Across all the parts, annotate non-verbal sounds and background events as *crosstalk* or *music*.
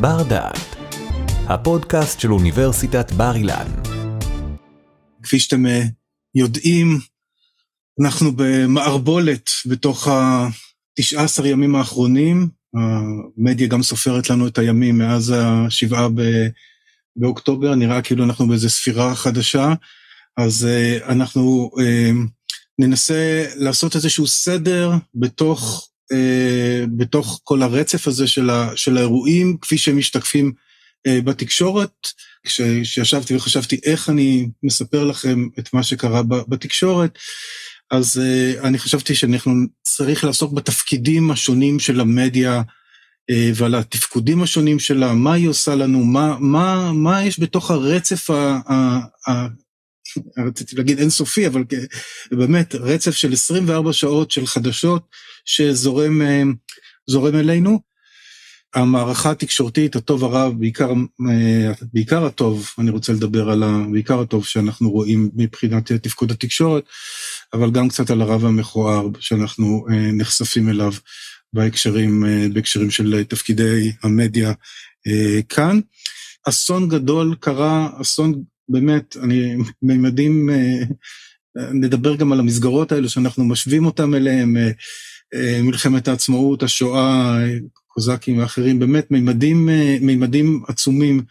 בר דעת, הפודקאסט של אוניברסיטת בר אילן. כפי שאתם אה, יודעים, אנחנו במערבולת בתוך ה-19 ימים האחרונים. המדיה גם סופרת לנו את הימים מאז השבעה באוקטובר, נראה כאילו אנחנו באיזו ספירה חדשה. אז uh, אנחנו uh, ננסה לעשות איזשהו סדר בתוך, בתוך כל הרצף הזה של, ה, של האירועים, כפי שהם משתקפים uh, בתקשורת. כשישבתי וחשבתי איך אני מספר לכם את מה שקרה בתקשורת, אז uh, אני חשבתי שאנחנו צריך לעסוק בתפקידים השונים של המדיה uh, ועל התפקודים השונים שלה, מה היא עושה לנו, מה, מה, מה יש בתוך הרצף ה, ה, ה, רציתי להגיד אינסופי, אבל באמת רצף של 24 שעות של חדשות שזורם אלינו. המערכה התקשורתית, הטוב הרב, בעיקר, בעיקר הטוב, אני רוצה לדבר על ה, בעיקר הטוב שאנחנו רואים מבחינת תפקוד התקשורת, אבל גם קצת על הרב המכוער שאנחנו נחשפים אליו בהקשרים, בהקשרים של תפקידי המדיה כאן. אסון גדול קרה, אסון באמת, אני, מימדים, אה, נדבר גם על המסגרות האלו שאנחנו משווים אותם אליהם, אה, אה, מלחמת העצמאות, השואה, קוזקים ואחרים, באמת מימדים, מימדים עצומים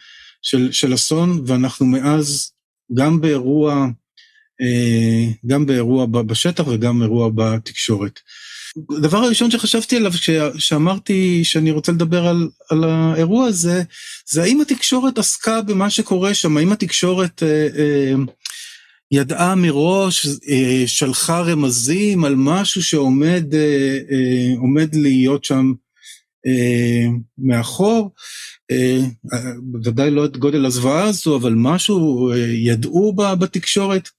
של, של אסון, ואנחנו מאז, גם באירוע, גם באירוע בשטח וגם אירוע בתקשורת. הדבר הראשון שחשבתי עליו כשאמרתי שאני רוצה לדבר על, על האירוע הזה, זה האם התקשורת עסקה במה שקורה שם, האם התקשורת אה, אה, ידעה מראש, אה, שלחה רמזים על משהו שעומד אה, אה, עומד להיות שם אה, מאחור, אה, ודאי לא את גודל הזוועה הזו, אבל משהו אה, ידעו בתקשורת.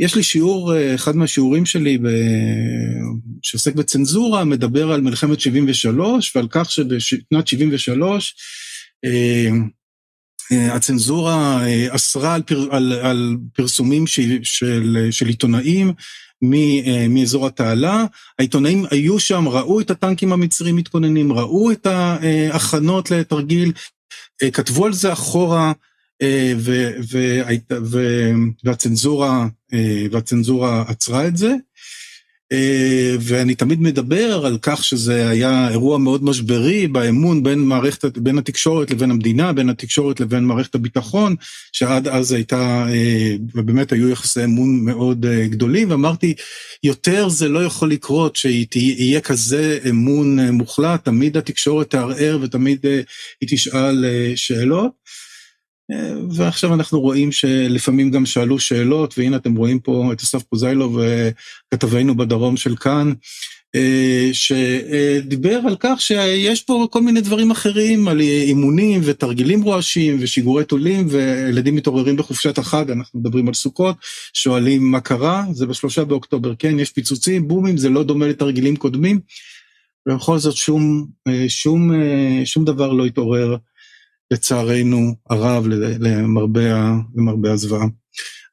יש לי שיעור, אה, אחד מהשיעורים שלי ב... שעוסק בצנזורה, מדבר על מלחמת 73 ועל כך שבשנת 73 אה, אה, הצנזורה אסרה על, פר, על, על פרסומים של, של, של עיתונאים מאזור התעלה, העיתונאים היו שם, ראו את הטנקים המצרים מתכוננים, ראו את ההכנות לתרגיל, כתבו על זה אחורה אה, והצנזורה, והצנזורה עצרה את זה. אה, ואני תמיד מדבר על כך שזה היה אירוע מאוד משברי באמון בין מערכת, בין התקשורת לבין המדינה, בין התקשורת לבין מערכת הביטחון, שעד אז הייתה, ובאמת היו יחסי אמון מאוד גדולים, ואמרתי, יותר זה לא יכול לקרות שיהיה כזה אמון מוחלט, תמיד התקשורת תערער ותמיד היא תשאל שאלות. ועכשיו אנחנו רואים שלפעמים גם שאלו שאלות, והנה אתם רואים פה את אסף פוזיילוב, כתבנו בדרום של כאן, שדיבר על כך שיש פה כל מיני דברים אחרים, על אימונים ותרגילים רועשים ושיגורי תולים, וילדים מתעוררים בחופשת החג, אנחנו מדברים על סוכות, שואלים מה קרה, זה בשלושה באוקטובר, כן, יש פיצוצים, בומים, זה לא דומה לתרגילים קודמים, ובכל זאת שום, שום, שום דבר לא התעורר. לצערנו הרב, למרבה, למרבה הזוועה.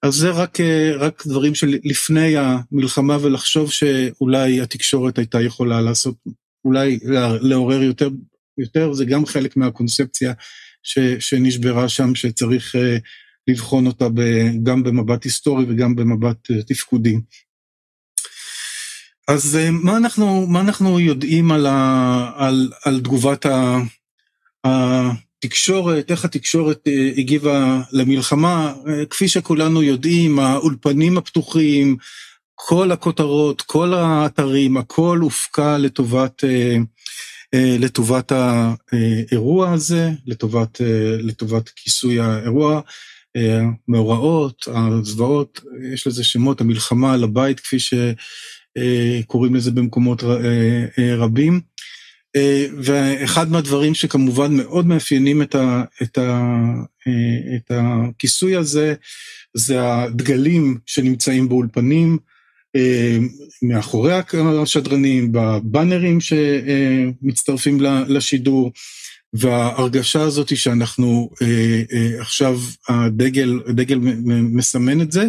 אז זה רק, רק דברים שלפני המלחמה ולחשוב שאולי התקשורת הייתה יכולה לעשות, אולי לעורר יותר, יותר זה גם חלק מהקונספציה ש, שנשברה שם, שצריך לבחון אותה ב, גם במבט היסטורי וגם במבט תפקודי. אז מה אנחנו, מה אנחנו יודעים על, ה, על, על תגובת ה, תקשורת, איך התקשורת אה, הגיבה למלחמה, אה, כפי שכולנו יודעים, האולפנים הפתוחים, כל הכותרות, כל האתרים, הכל הופקע לטובת, אה, לטובת האירוע הזה, לטובת, לטובת כיסוי האירוע. מאורעות, הזוועות, יש לזה שמות, המלחמה על הבית, כפי שקוראים לזה במקומות רבים. אה, ואחד מהדברים שכמובן מאוד מאפיינים את, ה, את, ה, אה, את הכיסוי הזה, זה הדגלים שנמצאים באולפנים, אה, מאחורי השדרנים, בבאנרים שמצטרפים לשידור, וההרגשה הזאת שאנחנו עכשיו, הדגל, הדגל מסמן את זה,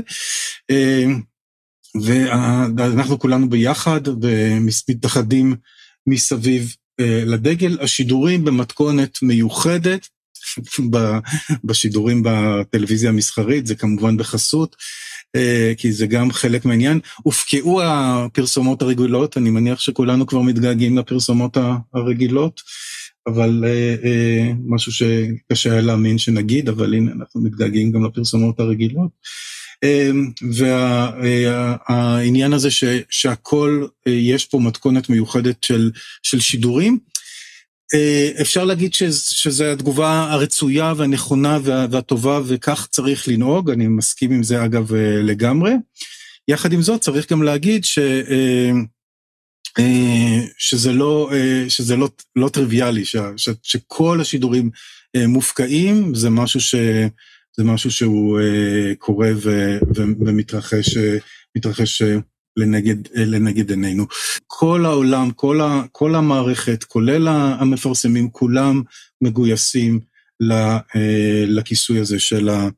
ואנחנו כולנו ביחד ומתאחדים מסביב לדגל, השידורים במתכונת מיוחדת, *laughs* בשידורים בטלוויזיה המסחרית, זה כמובן בחסות, כי זה גם חלק מהעניין. הופקעו הפרסומות הרגילות, אני מניח שכולנו כבר מתגעגעים לפרסומות הרגילות. אבל אה, אה, משהו שקשה היה להאמין שנגיד, אבל הנה אנחנו מתגעגעים גם לפרסומות הרגילות. אה, והעניין הזה ש, שהכל, אה, יש פה מתכונת מיוחדת של, של שידורים. אה, אפשר להגיד שזו התגובה הרצויה והנכונה וה, והטובה וכך צריך לנהוג, אני מסכים עם זה אגב אה, לגמרי. יחד עם זאת צריך גם להגיד ש... אה, אה, שזה לא, אה, שזה לא, לא טריוויאלי, ש, ש, שכל השידורים אה, מופקעים, זה משהו, ש, זה משהו שהוא קורה ו, ו, ומתרחש מתרחש לנגד, לנגד עינינו. כל העולם, כל, ה, כל המערכת, כולל המפרסמים, כולם מגויסים לכיסוי הזה של, ה,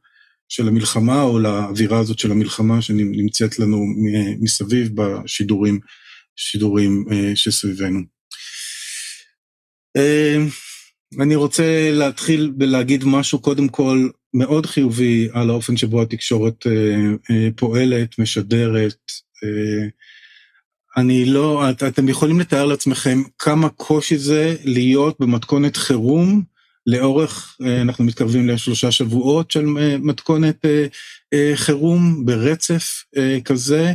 של המלחמה, או לאווירה הזאת של המלחמה שנמצאת לנו מסביב בשידורים. השידורים אה, שסביבנו. אה, אני רוצה להתחיל ולהגיד משהו קודם כל מאוד חיובי על האופן שבו התקשורת אה, פועלת, משדרת. אני לא, את, אתם יכולים לתאר לעצמכם כמה קושי זה להיות במתכונת חירום לאורך, אנחנו מתקרבים לשלושה שבועות של מתכונת חירום ברצף כזה.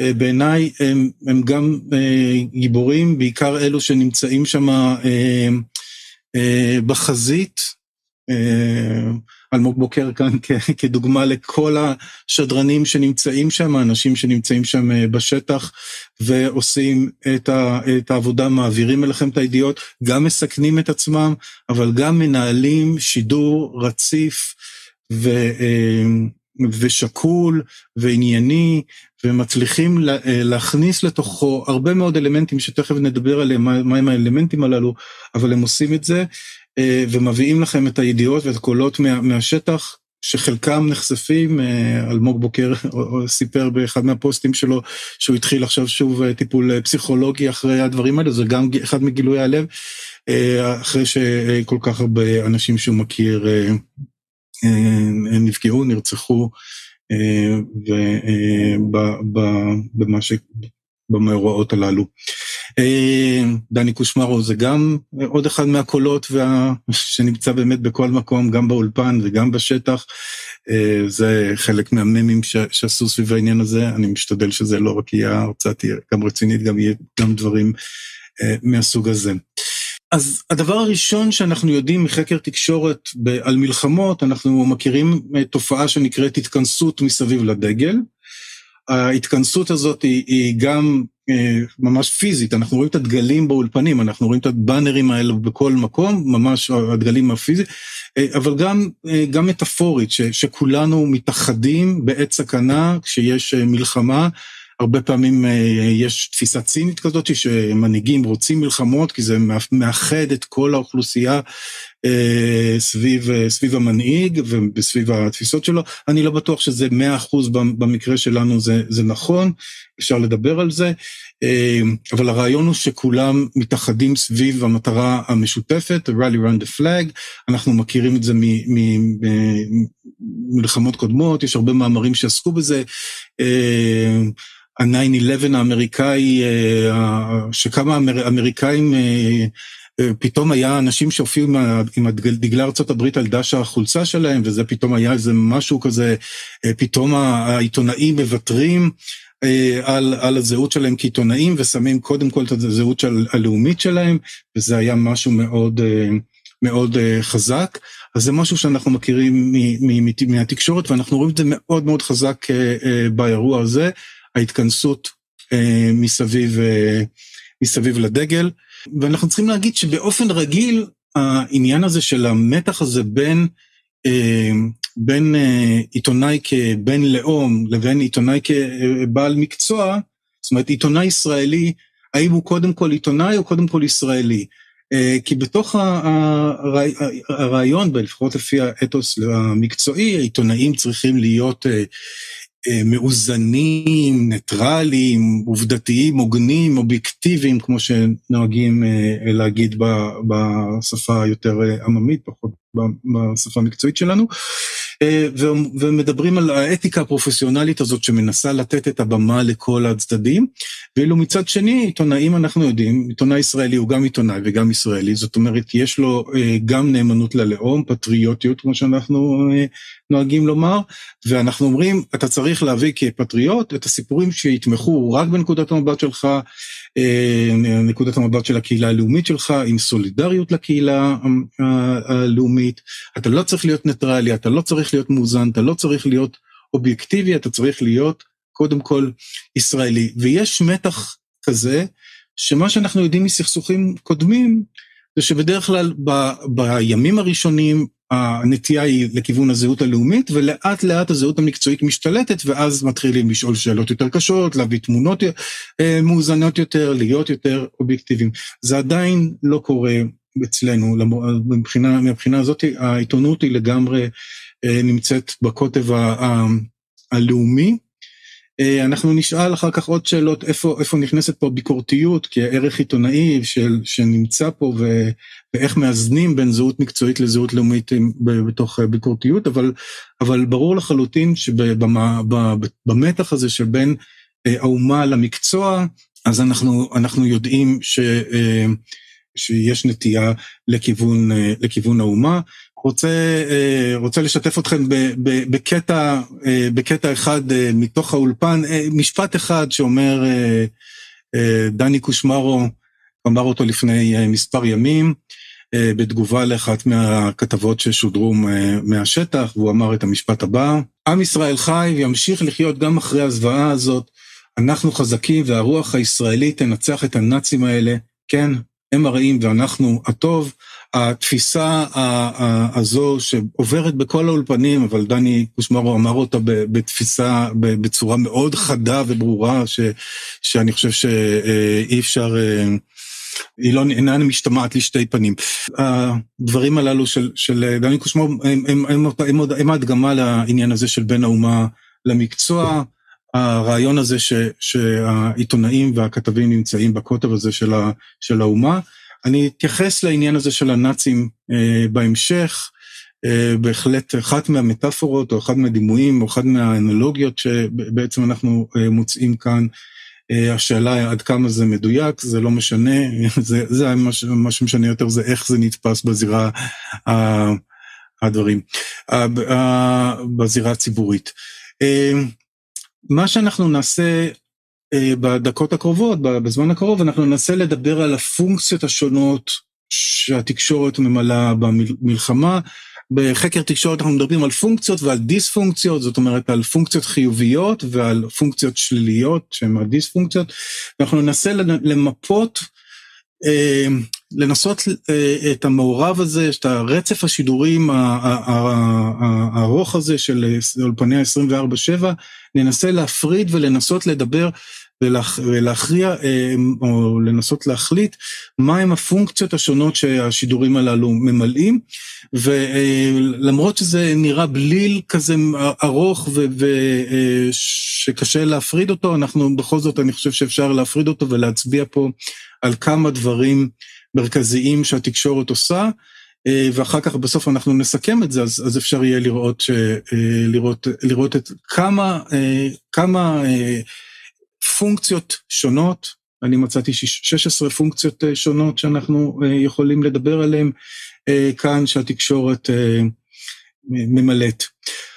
אה, בעיניי הם, הם גם אה, גיבורים, בעיקר אלו שנמצאים שם אה, בחזית. אלמוג בוקר כאן כדוגמה לכל השדרנים שנמצאים שם, אנשים שנמצאים שם בשטח ועושים את העבודה, מעבירים אליכם את הידיעות, גם מסכנים את עצמם, אבל גם מנהלים שידור רציף ושקול וענייני ומצליחים אה, להכניס לתוכו הרבה מאוד אלמנטים שתכף נדבר עליהם, מה הם האלמנטים הללו, אבל הם עושים את זה. אה, ומביאים לכם את הידיעות ואת הקולות מה, מהשטח, שחלקם נחשפים, אה, אלמוג בוקר *laughs* סיפר באחד מהפוסטים שלו שהוא התחיל עכשיו שוב טיפול פסיכולוגי אחרי הדברים האלה, זה גם אחד מגילוי הלב, אחרי שכל כך הרבה אנשים שהוא מכיר נפגעו, נרצחו. ובמה ש... במאורעות הללו. דני קושמרו זה גם עוד אחד מהקולות וה... שנמצא באמת בכל מקום, גם באולפן וגם בשטח. זה חלק מהממים ש... שעשו סביב העניין הזה, אני משתדל שזה לא רק יהיה הרצאה תהיה גם רצינית, גם יהיה גם דברים מהסוג הזה. אז הדבר הראשון שאנחנו יודעים מחקר תקשורת על מלחמות, אנחנו מכירים תופעה שנקראת התכנסות מסביב לדגל. ההתכנסות הזאת היא, היא גם אה, ממש פיזית, אנחנו רואים את הדגלים באולפנים, אנחנו רואים את הבאנרים האלו בכל מקום, ממש הדגלים הפיזיים, אה, אבל גם, אה, גם מטאפורית, ש, שכולנו מתאחדים בעת סכנה כשיש מלחמה. הרבה פעמים אה, יש תפיסה צינית כזאת שמנהיגים רוצים מלחמות כי זה מאחד את כל האוכלוסייה אה, סביב, אה, סביב המנהיג וסביב התפיסות שלו. אני לא בטוח שזה מאה אחוז במקרה שלנו זה, זה נכון, אפשר לדבר על זה, אבל הרעיון הוא שכולם מתאחדים סביב המטרה המשותפת, rally around the flag, אנחנו מכירים את זה ממלחמות קודמות, יש הרבה מאמרים שעסקו בזה. ה-9-11 האמריקאי, אה, שכמה אמריקאים, אה, אה, פתאום היה אנשים שהופיעו עם דגלי הברית על דש החולצה שלהם, וזה פתאום היה איזה משהו כזה, פתאום העיתונאים מוותרים על, על הזהות שלהם כעיתונאים ושמים קודם כל את הזהות של, הלאומית שלהם, וזה היה משהו מאוד, מאוד חזק. אז זה משהו שאנחנו מכירים מהתקשורת, ואנחנו רואים את זה מאוד מאוד חזק באירוע הזה. ההתכנסות אה, מסביב, אה, מסביב לדגל. ואנחנו צריכים להגיד שבאופן רגיל, העניין הזה של המתח הזה בין, אה, בין אה, עיתונאי כבן לאום לבין עיתונאי כבעל מקצוע, זאת אומרת עיתונאי ישראלי, האם הוא קודם כל עיתונאי או קודם כל ישראלי? אה, כי בתוך הרעיון, לפחות לפי האתוס המקצועי, העיתונאים צריכים להיות אה, מאוזנים, ניטרליים, עובדתיים, הוגנים, אובייקטיביים, כמו שנוהגים להגיד בשפה היותר עממית, פחות בשפה המקצועית שלנו. ומדברים על האתיקה הפרופסיונלית הזאת שמנסה לתת את הבמה לכל הצדדים, ואילו מצד שני, עיתונאים אנחנו יודעים, עיתונאי ישראלי הוא גם עיתונאי וגם ישראלי, זאת אומרת, יש לו גם נאמנות ללאום, פטריוטיות, כמו שאנחנו נוהגים לומר, ואנחנו אומרים, אתה צריך להביא כפטריוט את הסיפורים שיתמכו רק בנקודת המבט שלך, נקודת המבט של הקהילה הלאומית שלך, עם סולידריות לקהילה הלאומית, אתה לא צריך להיות ניטרלי, אתה לא צריך להיות מאוזן, אתה לא צריך להיות אובייקטיבי, אתה צריך להיות קודם כל ישראלי. ויש מתח כזה, שמה שאנחנו יודעים מסכסוכים קודמים, זה שבדרך כלל ב, בימים הראשונים הנטייה היא לכיוון הזהות הלאומית, ולאט לאט הזהות המקצועית משתלטת, ואז מתחילים לשאול שאלות יותר קשות, להביא תמונות מאוזנות יותר, להיות יותר אובייקטיביים. זה עדיין לא קורה אצלנו, מבחינה, מבחינה הזאת העיתונות היא לגמרי נמצאת בקוטב הלאומי. אנחנו נשאל אחר כך עוד שאלות, איפה, איפה נכנסת פה ביקורתיות כערך עיתונאי של, שנמצא פה ואיך מאזנים בין זהות מקצועית לזהות לאומית בתוך ביקורתיות, אבל, אבל ברור לחלוטין שבמתח הזה שבין האומה למקצוע, אז אנחנו, אנחנו יודעים ש, שיש נטייה לכיוון, לכיוון האומה. רוצה, רוצה לשתף אתכם בקטע, בקטע אחד מתוך האולפן, משפט אחד שאומר דני קושמרו, אמר אותו לפני מספר ימים, בתגובה לאחת מהכתבות ששודרו מהשטח, והוא אמר את המשפט הבא, עם ישראל חי וימשיך לחיות גם אחרי הזוועה הזאת, אנחנו חזקים והרוח הישראלית תנצח את הנאצים האלה, כן, הם הרעים ואנחנו הטוב. התפיסה הזו שעוברת בכל האולפנים, אבל דני קושמרו אמר אותה בתפיסה, בצורה מאוד חדה וברורה, ש, שאני חושב שאי אפשר, היא לא אינה משתמעת לשתי פנים. הדברים הללו של, של דני קושמרו הם, הם, הם, הם, הם ההדגמה לעניין הזה של בין האומה למקצוע. הרעיון הזה ש, שהעיתונאים והכתבים נמצאים בקוטב הזה של, ה, של האומה. אני אתייחס לעניין הזה של הנאצים אה, בהמשך, אה, בהחלט אחת מהמטאפורות או אחד מהדימויים או אחת מהאנלוגיות שבעצם אנחנו אה, מוצאים כאן. אה, השאלה עד כמה זה מדויק, זה לא משנה, *laughs* זה, זה מה, מה שמשנה יותר זה איך זה נתפס בזירה אה, הדברים, אה, אה, בזירה הציבורית. אה, מה שאנחנו נעשה בדקות הקרובות, בזמן הקרוב, אנחנו ננסה לדבר על הפונקציות השונות שהתקשורת ממלאה במלחמה. בחקר תקשורת אנחנו מדברים על פונקציות ועל דיספונקציות, זאת אומרת על פונקציות חיוביות ועל פונקציות שליליות שהן הדיספונקציות, ואנחנו ננסה למפות, לנסות את המעורב הזה, את הרצף השידורים הארוך הזה של אולפני ה-24/7, ננסה להפריד ולנסות לדבר ולהכריע או לנסות להחליט מהם הפונקציות השונות שהשידורים הללו ממלאים. ולמרות שזה נראה בליל כזה ארוך ושקשה להפריד אותו אנחנו בכל זאת אני חושב שאפשר להפריד אותו ולהצביע פה על כמה דברים מרכזיים שהתקשורת עושה ואחר כך בסוף אנחנו נסכם את זה, אז, אז אפשר יהיה לראות, לראות, לראות את כמה, כמה פונקציות שונות, אני מצאתי 16 פונקציות שונות שאנחנו יכולים לדבר עליהן כאן שהתקשורת ממלאת.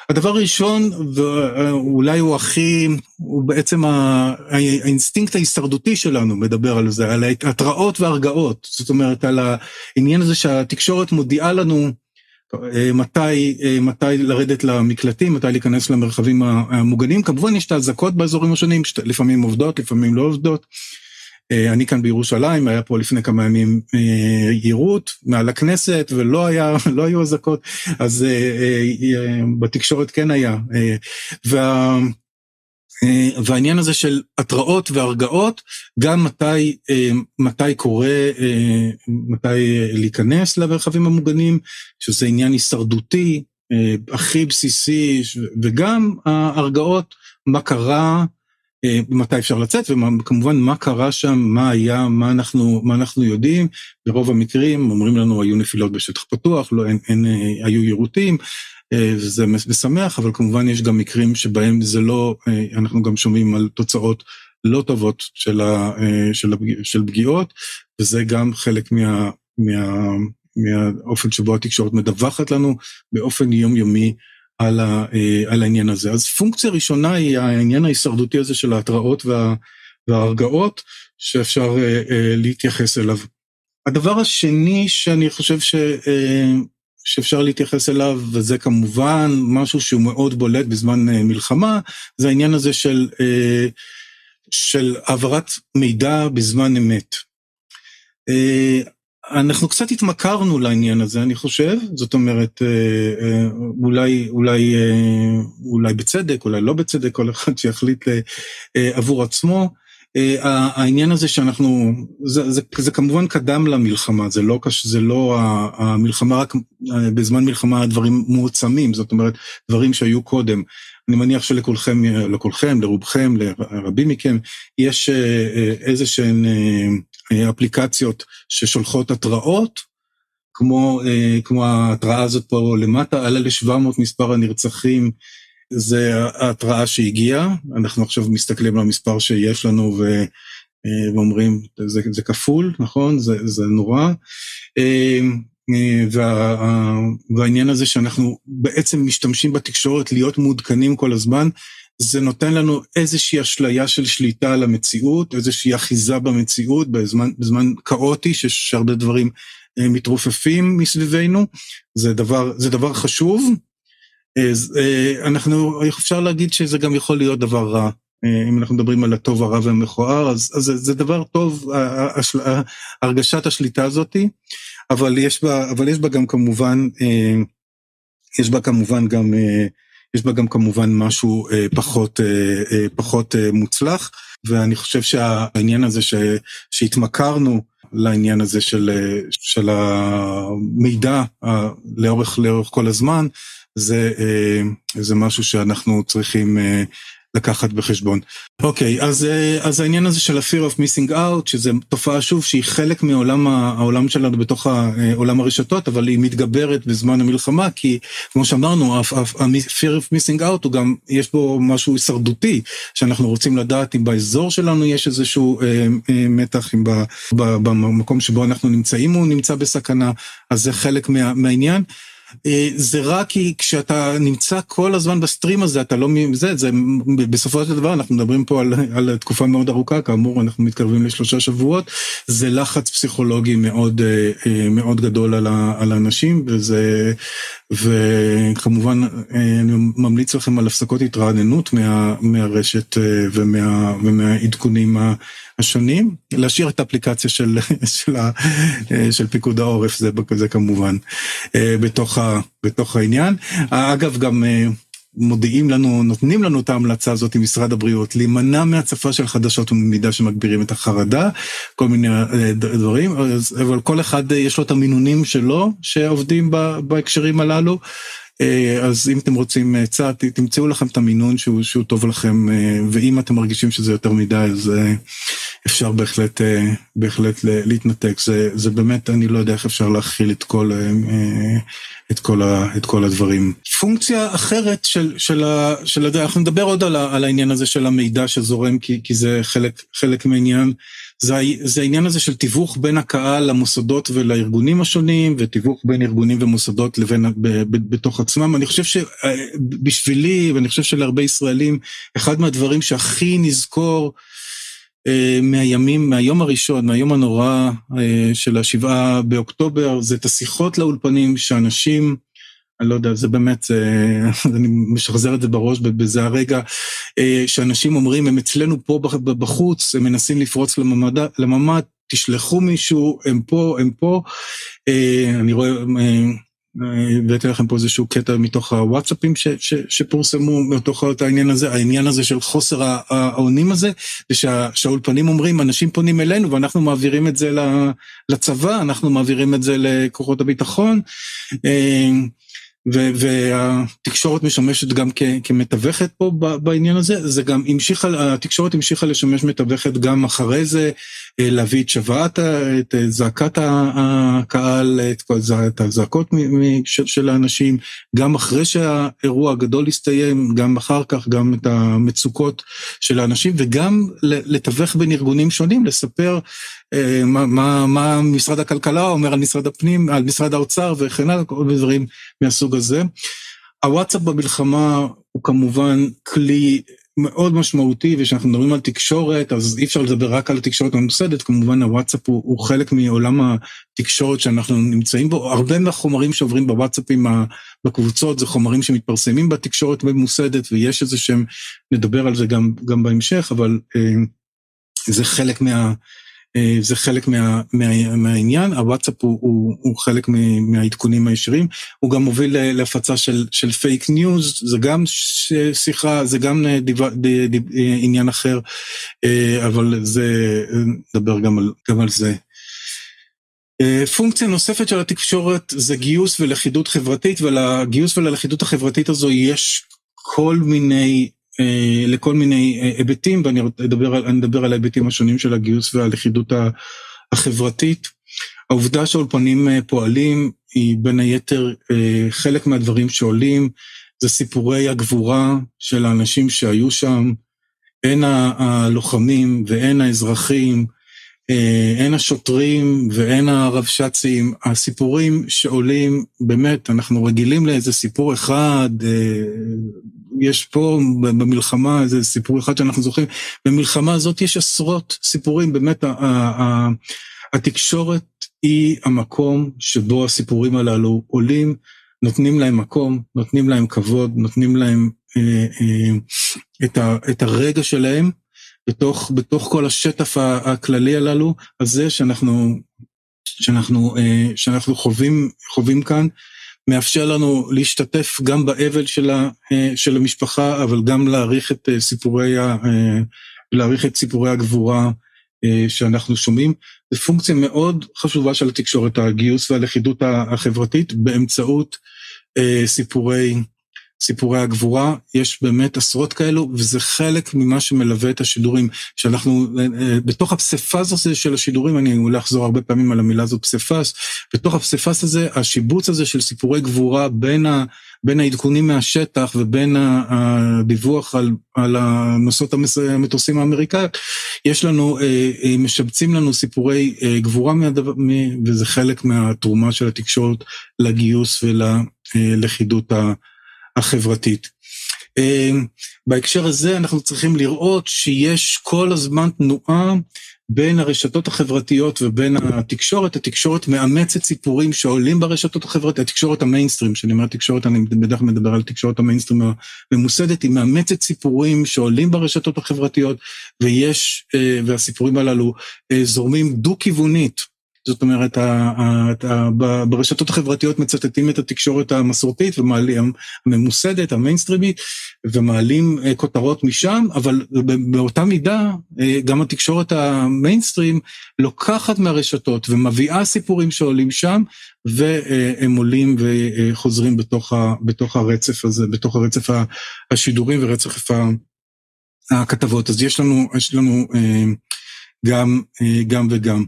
הדבר הראשון, ואולי הוא הכי, הוא בעצם האינסטינקט ההישרדותי שלנו מדבר על זה, על התראות והרגעות. זאת אומרת, על העניין הזה שהתקשורת מודיעה לנו מתי, מתי לרדת למקלטים, מתי להיכנס למרחבים המוגנים. כמובן יש את האזעקות באזורים השונים, לפעמים עובדות, לפעמים לא עובדות. אני כאן בירושלים, היה פה לפני כמה ימים יירוט מעל הכנסת ולא היה, *laughs* לא היו אזעקות, אז בתקשורת כן היה. וה... והעניין הזה של התראות והרגעות, גם מתי, מתי קורה, מתי להיכנס למרחבים המוגנים, שזה עניין הישרדותי, הכי בסיסי, וגם ההרגעות, מה קרה, מתי אפשר לצאת, וכמובן מה קרה שם, מה היה, מה אנחנו, מה אנחנו יודעים. ברוב המקרים אומרים לנו היו נפילות בשטח פתוח, לא, אין, אין, היו יירוטים, וזה משמח, אבל כמובן יש גם מקרים שבהם זה לא, אנחנו גם שומעים על תוצאות לא טובות של, ה, של, הפגיע, של פגיעות, וזה גם חלק מה, מה, מהאופן שבו התקשורת מדווחת לנו באופן יומיומי על, ה, על העניין הזה. אז פונקציה ראשונה היא העניין ההישרדותי הזה של ההתראות וה, וההרגעות, שאפשר להתייחס אליו. הדבר השני שאני חושב ש... שאפשר להתייחס אליו, וזה כמובן משהו שהוא מאוד בולט בזמן מלחמה, זה העניין הזה של, של העברת מידע בזמן אמת. אנחנו קצת התמכרנו לעניין הזה, אני חושב, זאת אומרת, אולי, אולי, אולי בצדק, אולי לא בצדק, כל אחד שיחליט עבור עצמו. העניין הזה שאנחנו, זה, זה, זה כמובן קדם למלחמה, זה לא, זה לא המלחמה, רק בזמן מלחמה הדברים מועצמים, זאת אומרת, דברים שהיו קודם. אני מניח שלכולכם, לכולכם, לרובכם, לרבים מכם, יש איזה שהן אפליקציות ששולחות התראות, כמו, כמו ההתראה הזאת פה למטה, עלה ל-700 מספר הנרצחים, זה ההתראה שהגיעה, אנחנו עכשיו מסתכלים על המספר שיש לנו ו, ואומרים, זה, זה כפול, נכון? זה, זה נורא. וה, והעניין הזה שאנחנו בעצם משתמשים בתקשורת להיות מעודכנים כל הזמן, זה נותן לנו איזושהי אשליה של שליטה על המציאות, איזושהי אחיזה במציאות בזמן, בזמן כאוטי, שיש הרבה דברים מתרופפים מסביבנו, זה דבר, זה דבר חשוב. אנחנו, אפשר להגיד שזה גם יכול להיות דבר רע, אם אנחנו מדברים על הטוב, הרע והמכוער, אז, אז זה, זה דבר טוב, הרגשת השליטה הזאתי, אבל יש בה, אבל יש בה גם כמובן, יש בה כמובן גם, יש בה גם כמובן משהו פחות, פחות מוצלח, ואני חושב שהעניין הזה ש, שהתמכרנו לעניין הזה של, של המידע לאורך, לאורך כל הזמן, זה, זה משהו שאנחנו צריכים לקחת בחשבון. אוקיי, אז, אז העניין הזה של ה-fear of missing out, שזה תופעה שוב שהיא חלק מעולם העולם שלנו בתוך העולם הרשתות, אבל היא מתגברת בזמן המלחמה, כי כמו שאמרנו, ה-fear of missing out הוא גם, יש בו משהו הישרדותי, שאנחנו רוצים לדעת אם באזור שלנו יש איזשהו אה, אה, מתח, אם במקום שבו אנחנו נמצאים הוא נמצא בסכנה, אז זה חלק מה, מהעניין. זה רע כי כשאתה נמצא כל הזמן בסטרים הזה, אתה לא... זה, זה, בסופו של דבר אנחנו מדברים פה על, על תקופה מאוד ארוכה, כאמור אנחנו מתקרבים לשלושה שבועות, זה לחץ פסיכולוגי מאוד, מאוד גדול על, על האנשים, וזה... וכמובן אני ממליץ לכם על הפסקות התרעננות מה, מהרשת ומה, ומהעדכונים השונים, להשאיר את האפליקציה של, *laughs* של, של פיקוד העורף, זה, זה כמובן בתוך, ה, בתוך העניין. אגב, גם מודיעים לנו, נותנים לנו את ההמלצה הזאת עם משרד הבריאות, להימנע מהצפה של חדשות וממידע שמגבירים את החרדה, כל מיני דברים, אבל כל אחד יש לו את המינונים שלו שעובדים בהקשרים הללו. אז אם אתם רוצים עצה, תמצאו לכם את המינון שהוא, שהוא טוב לכם, ואם אתם מרגישים שזה יותר מדי, אז אפשר בהחלט, בהחלט להתנתק. זה, זה באמת, אני לא יודע איך אפשר להכיל את כל, את כל, את כל הדברים. פונקציה אחרת של, של, של, של אנחנו נדבר עוד על, על העניין הזה של המידע שזורם, כי, כי זה חלק, חלק מהעניין. זה, זה העניין הזה של תיווך בין הקהל למוסדות ולארגונים השונים, ותיווך בין ארגונים ומוסדות לבין, ב, ב, בתוך עצמם. אני חושב שבשבילי, ואני חושב שלהרבה ישראלים, אחד מהדברים שהכי נזכור, מהימים, מהיום הראשון, מהיום הנורא של השבעה באוקטובר, זה את השיחות לאולפנים שאנשים, אני לא יודע, זה באמת, *laughs* אני משחזר את זה בראש, בזה הרגע, שאנשים אומרים, הם אצלנו פה בחוץ, הם מנסים לפרוץ לממ"ד, תשלחו מישהו, הם פה, הם פה. אני רואה... הבאתי לכם פה איזשהו קטע מתוך הוואטסאפים ש, ש, שפורסמו מתוך העניין הזה, העניין הזה של חוסר האונים הזה, ושהאולפנים אומרים, אנשים פונים אלינו ואנחנו מעבירים את זה לצבא, אנחנו מעבירים את זה לכוחות הביטחון. והתקשורת משמשת גם כמתווכת פה בעניין הזה, זה גם המשיכה, התקשורת המשיכה לשמש מתווכת גם אחרי זה, אה, להביא את שוועת, את זעקת הקהל, את הזעקות של האנשים, גם אחרי שהאירוע הגדול הסתיים, גם אחר כך, גם את המצוקות של האנשים, וגם לתווך בין ארגונים שונים, לספר אה, מה, מה, מה משרד הכלכלה אומר על משרד הפנים, על משרד האוצר וכן הלאה, כל מיני דברים מהסוג הזה. הוואטסאפ במלחמה הוא כמובן כלי מאוד משמעותי, וכשאנחנו מדברים על תקשורת, אז אי אפשר לדבר רק על התקשורת הממוסדת, כמובן הוואטסאפ הוא, הוא חלק מעולם התקשורת שאנחנו נמצאים בו. הרבה מהחומרים שעוברים בוואטסאפים בקבוצות זה חומרים שמתפרסמים בתקשורת ממוסדת, ויש איזה שהם, נדבר על זה גם, גם בהמשך, אבל אה, זה חלק מה... אה, זה חלק מה, מה, מהעניין, הוואטסאפ הוא, הוא, הוא חלק מהעדכונים הישירים, הוא גם מוביל להפצה של, של פייק ניוז, זה גם שיחה, זה גם דיו, דיו, דיו, עניין אחר, אה, אבל זה, נדבר גם גם על זה. אה, פונקציה נוספת של התקשורת זה גיוס ולכידות חברתית, ולגיוס וללכידות החברתית הזו יש כל מיני אה, לכל מיני אה, היבטים, ואני אדבר על, אדבר על ההיבטים השונים של הגיוס והלכידות החברתית. העובדה שהאולפנים אה, פועלים היא בין היתר חלק מהדברים שעולים, זה סיפורי הגבורה של האנשים שהיו שם, הן הלוחמים והן האזרחים, הן השוטרים והן הרבש"צים, הסיפורים שעולים, באמת, אנחנו רגילים לאיזה סיפור אחד, יש פה במלחמה איזה סיפור אחד שאנחנו זוכרים, במלחמה הזאת יש עשרות סיפורים, באמת התקשורת היא המקום שבו הסיפורים הללו עולים, נותנים להם מקום, נותנים להם כבוד, נותנים להם אה, אה, את, ה, את הרגע שלהם בתוך, בתוך כל השטף הכללי הללו, הזה שאנחנו, שאנחנו, אה, שאנחנו חווים, חווים כאן. מאפשר לנו להשתתף גם באבל של, ה, אה, של המשפחה, אבל גם להעריך את אה, סיפורי, אה, להעריך את סיפורי הגבורה שאנחנו שומעים. זו פונקציה מאוד חשובה של התקשורת, הגיוס והלכידות החברתית, באמצעות סיפורי סיפורי הגבורה, יש באמת עשרות כאלו, וזה חלק ממה שמלווה את השידורים, שאנחנו, אה, אה, בתוך הפסיפס הזה של השידורים, אני אולי אחזור הרבה פעמים על המילה הזאת פסיפס, בתוך הפסיפס הזה, השיבוץ הזה של סיפורי גבורה בין, ה, בין העדכונים מהשטח ובין הדיווח על, על הנושאות המטוסים האמריקאים, יש לנו, אה, משבצים לנו סיפורי גבורה, מהדבר, וזה חלק מהתרומה של התקשורת לגיוס וללכידות ה... החברתית. אמ, בהקשר הזה אנחנו צריכים לראות שיש כל הזמן תנועה בין הרשתות החברתיות ובין התקשורת, התקשורת מאמצת סיפורים שעולים ברשתות החברתיות, התקשורת המיינסטרים, כשאני אומר תקשורת, אני בדרך כלל מדבר על תקשורת המיינסטרים הממוסדת, היא מאמצת סיפורים שעולים ברשתות החברתיות, ויש, אה, והסיפורים הללו אה, זורמים דו-כיוונית. זאת אומרת, ברשתות החברתיות מצטטים את התקשורת המסורתית ומעלים, הממוסדת, המיינסטרימית, ומעלים אה, כותרות משם, אבל באותה מידה, אה, גם התקשורת המיינסטרים לוקחת מהרשתות ומביאה סיפורים שעולים שם, והם עולים וחוזרים בתוך, ה, בתוך הרצף הזה, בתוך הרצף השידורים ורצף הכתבות. אז יש לנו, יש לנו אה, גם, גם וגם.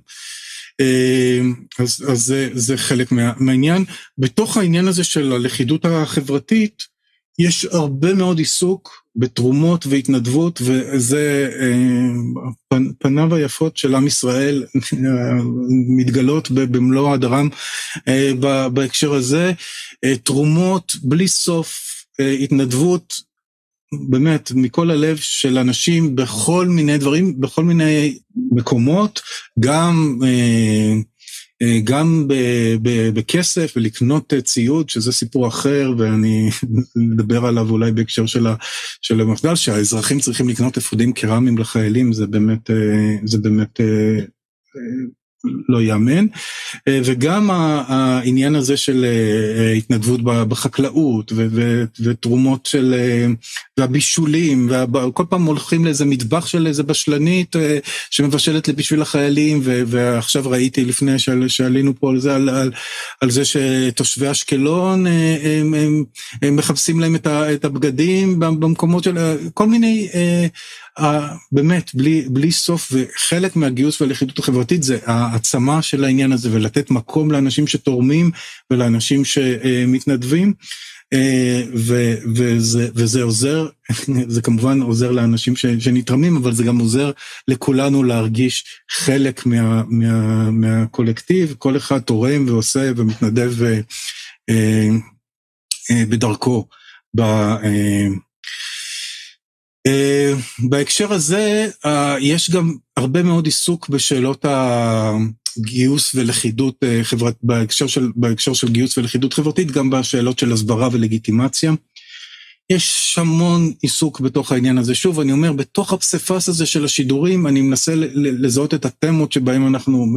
אמ, אז, אז זה, זה חלק מה, מהעניין. בתוך העניין הזה של הלכידות החברתית, יש הרבה מאוד עיסוק בתרומות והתנדבות, וזה אה, פניו היפות של עם ישראל *laughs* מתגלות במלוא הדרם אה, בהקשר הזה. אה, תרומות בלי סוף, התנדבות באמת מכל הלב של אנשים בכל מיני דברים, בכל מיני מקומות, גם, אה, אה, גם בכסף ולקנות ציוד, שזה סיפור אחר, ואני *laughs* אדבר עליו אולי בהקשר של המחדל, שהאזרחים צריכים לקנות אפודים קרמיים לחיילים, זה באמת, אה, זה באמת לא ייאמן. וגם העניין הזה של התנדבות בחקלאות ותרומות של, והבישולים, וכל פעם הולכים לאיזה מטבח של איזה בשלנית שמבשלת בשביל החיילים, ועכשיו ראיתי לפני שעלינו פה על זה, על, על, על זה שתושבי אשקלון הם, הם, הם מחפשים להם את הבגדים במקומות של, כל מיני, באמת, בלי, בלי סוף, וחלק מהגיוס והלכידות החברתית זה העצמה של העניין הזה, ולתת מקום לאנשים שתורמים ולאנשים שמתנדבים. ו, וזה, וזה עוזר, *laughs* זה כמובן עוזר לאנשים שנתרמים, אבל זה גם עוזר לכולנו להרגיש חלק מה, מה, מהקולקטיב, כל אחד תורם ועושה ומתנדב אה, אה, בדרכו. ב, אה, אה, בהקשר הזה, אה, יש גם הרבה מאוד עיסוק בשאלות הגיוס ולכידות אה, חברתית, בהקשר של, בהקשר של גיוס ולכידות חברתית, גם בשאלות של הסברה ולגיטימציה. יש המון עיסוק בתוך העניין הזה. שוב, אני אומר, בתוך הפסיפס הזה של השידורים, אני מנסה לזהות את התמות שבהם אנחנו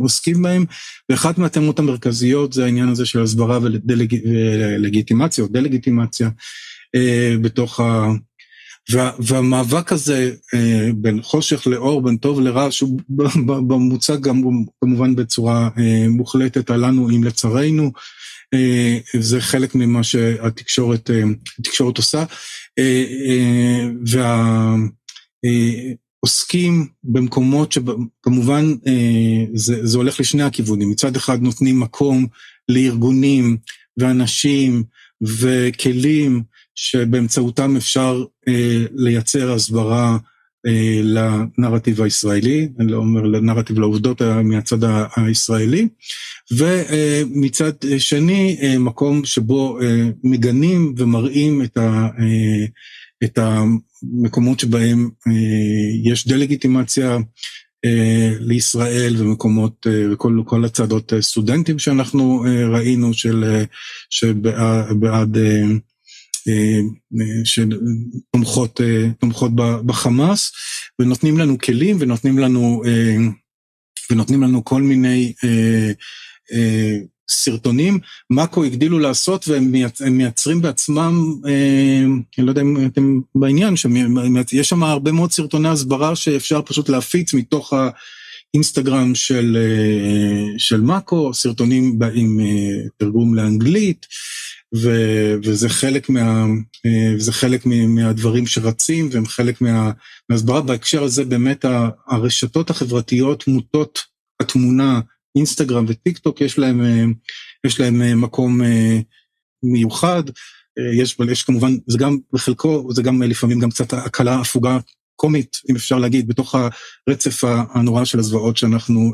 עוסקים בהם, ואחת מהתמות המרכזיות זה העניין הזה של הסברה ולגיטימציה, או דה-לגיטימציה, בתוך ה... וה, והמאבק הזה אה, בין חושך לאור, בין טוב לרע, שהוא במוצג גם כמובן בצורה אה, מוחלטת עלינו אם לצרינו, אה, זה חלק ממה שהתקשורת התקשורת עושה. והעוסקים במקומות שכמובן זה, זה הולך לשני הכיוונים, מצד אחד נותנים מקום לארגונים ואנשים וכלים שבאמצעותם אפשר אה, לייצר הסברה אה, לנרטיב הישראלי, אני לא אומר לנרטיב לעובדות מהצד הישראלי, ומצד שני אה, מקום שבו אה, מגנים ומראים את, ה, אה, את המקומות שבהם אה, יש דה-לגיטימציה אה, לישראל ומקומות, אה, כל הצעדות אה, סטודנטים שאנחנו אה, ראינו של, אה, שבעד אה, אה, שתומכות אה, בחמאס, ונותנים לנו כלים ונותנים לנו, אה, ונותנים לנו כל מיני סרטונים. מאקו הגדילו לעשות והם מייצרים בעצמם, אני לא יודע אם אתם בעניין, שיש שם הרבה מאוד סרטוני הסברה שאפשר פשוט להפיץ מתוך ה... אינסטגרם של, של מאקו, סרטונים עם תרגום לאנגלית, ו, וזה חלק, מה, אה, וזה חלק מהדברים שרצים והם חלק מה, מהסברה. בהקשר הזה באמת הרשתות החברתיות מוטות התמונה, אינסטגרם וטיק טוק, יש להם, אה, יש להם אה, מקום מיוחד. יש, יש כמובן, זה גם בחלקו, זה גם לפעמים גם קצת הקלה הפוגה קומית, אם אפשר להגיד, בתוך הרצף הנורא של הזוועות שאנחנו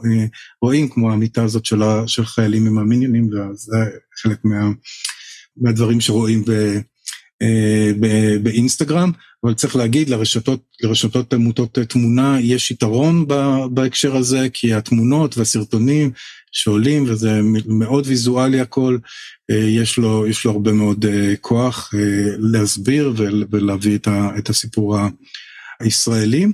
רואים, כמו המיטה הזאת של, של חיילים עם המיניונים, וזה חלק מה... מהדברים שרואים ב, אה, ב, באינסטגרם, אבל צריך להגיד, לרשתות, לרשתות עמותות תמונה יש יתרון בהקשר הזה, כי התמונות והסרטונים שעולים, וזה מאוד ויזואלי הכל, אה, יש לו, יש לו הרבה מאוד אה, כוח להסביר ולהביא את הסיפור הישראלי.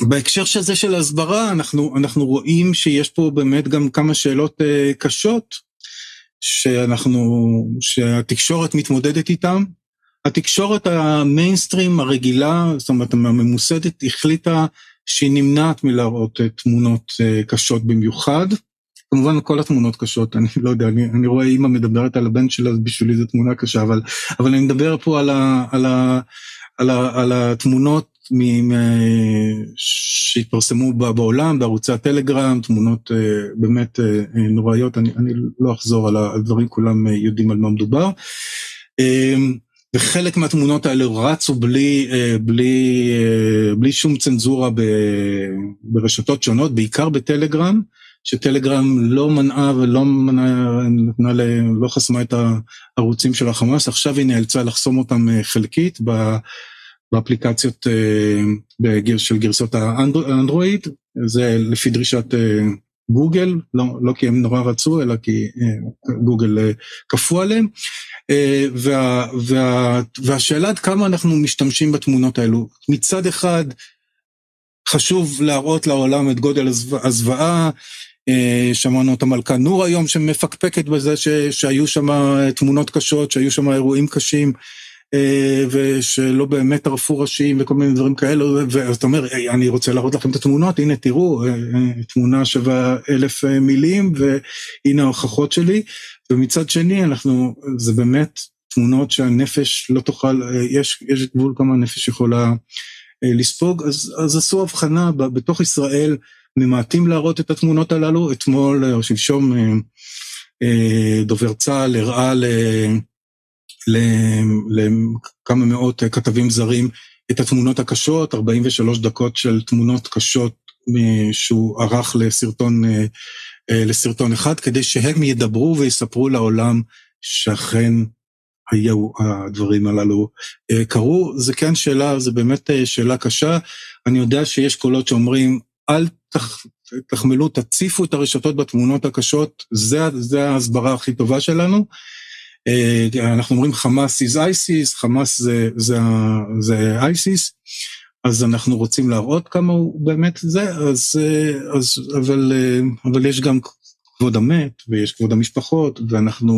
בהקשר של זה של הסברה, אנחנו, אנחנו רואים שיש פה באמת גם כמה שאלות קשות שאנחנו, שהתקשורת מתמודדת איתם. התקשורת המיינסטרים הרגילה, זאת אומרת הממוסדת, החליטה שהיא נמנעת מלהראות אה, תמונות אה, קשות במיוחד. כמובן כל התמונות קשות, אני לא יודע, אני, אני רואה אימא מדברת על הבן שלה, אז בשבילי זו תמונה קשה, אבל, אבל אני מדבר פה על, ה, על, ה, על, ה, על התמונות שהתפרסמו בעולם, בערוצי הטלגרם, תמונות אה, באמת אה, אה, נוראיות, אני, אני לא אחזור על הדברים, כולם יודעים על מה מדובר. וחלק מהתמונות האלה רצו בלי, בלי, בלי שום צנזורה ברשתות שונות, בעיקר בטלגרם, שטלגרם לא מנעה ולא מנעה, נתנה, לא חסמה את הערוצים של החמאס, עכשיו היא נאלצה לחסום אותם חלקית. באפליקציות אה, של גרסות האנדרואיד, זה לפי דרישת אה, גוגל, לא, לא כי הם נורא רצו, אלא כי אה, גוגל כפו עליהם. וה, וה, והשאלה עד כמה אנחנו משתמשים בתמונות האלו. מצד אחד, חשוב להראות לעולם את גודל הזוועה. שמענו את המלכה נור היום שמפקפקת בזה ש, שהיו שם תמונות קשות, שהיו שם אירועים קשים. ושלא באמת ערפו ראשים וכל מיני דברים כאלו, ואתה אומר, אני רוצה להראות לכם את התמונות, הנה תראו, תמונה שווה אלף מילים, והנה ההוכחות שלי, ומצד שני אנחנו, זה באמת תמונות שהנפש לא תוכל, יש, יש גבול כמה הנפש יכולה לספוג, אז, אז עשו הבחנה בתוך ישראל, ממעטים להראות את התמונות הללו, אתמול או שלשום דובר צה"ל הראה ל... לכמה מאות כתבים זרים את התמונות הקשות, 43 דקות של תמונות קשות שהוא ערך לסרטון, לסרטון אחד, כדי שהם ידברו ויספרו לעולם שאכן היו הדברים הללו קרו. זה כן שאלה, זה באמת שאלה קשה. אני יודע שיש קולות שאומרים, אל תח, תחמלו, תציפו את הרשתות בתמונות הקשות, זה, זה ההסברה הכי טובה שלנו. אנחנו אומרים חמאס is ISIS, חמאס זה, זה, זה ISIS, אז אנחנו רוצים להראות כמה הוא באמת זה, אז, אז, אבל, אבל יש גם כבוד המת, ויש כבוד המשפחות, ואנחנו,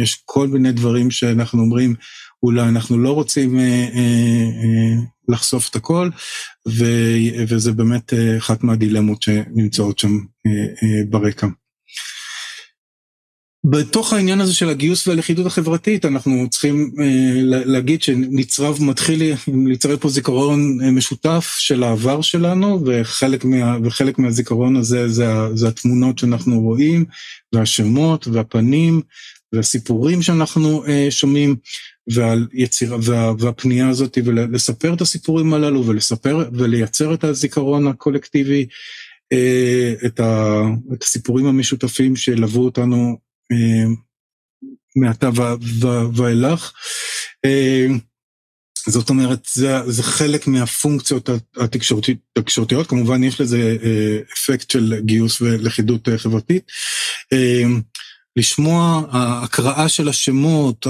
יש כל מיני דברים שאנחנו אומרים, אולי אנחנו לא רוצים אה, אה, לחשוף את הכל, ו, וזה באמת אחת מהדילמות שנמצאות שם אה, אה, ברקע. בתוך העניין הזה של הגיוס והלכידות החברתית, אנחנו צריכים אה, להגיד שנצרב מתחיל להצטרף פה זיכרון משותף של העבר שלנו, וחלק, מה, וחלק מהזיכרון הזה זה, זה התמונות שאנחנו רואים, והשמות, והפנים, והסיפורים שאנחנו אה, שומעים, והיציר, וה, והפנייה הזאת, ולספר את הסיפורים הללו, ולספר, ולייצר את הזיכרון הקולקטיבי, אה, את, ה, את הסיפורים המשותפים שילוו אותנו מעתה ואילך. זאת אומרת, זה, זה חלק מהפונקציות התקשורתיות, כמובן יש לזה אפקט של גיוס ולכידות חברתית. לשמוע הקראה של השמות,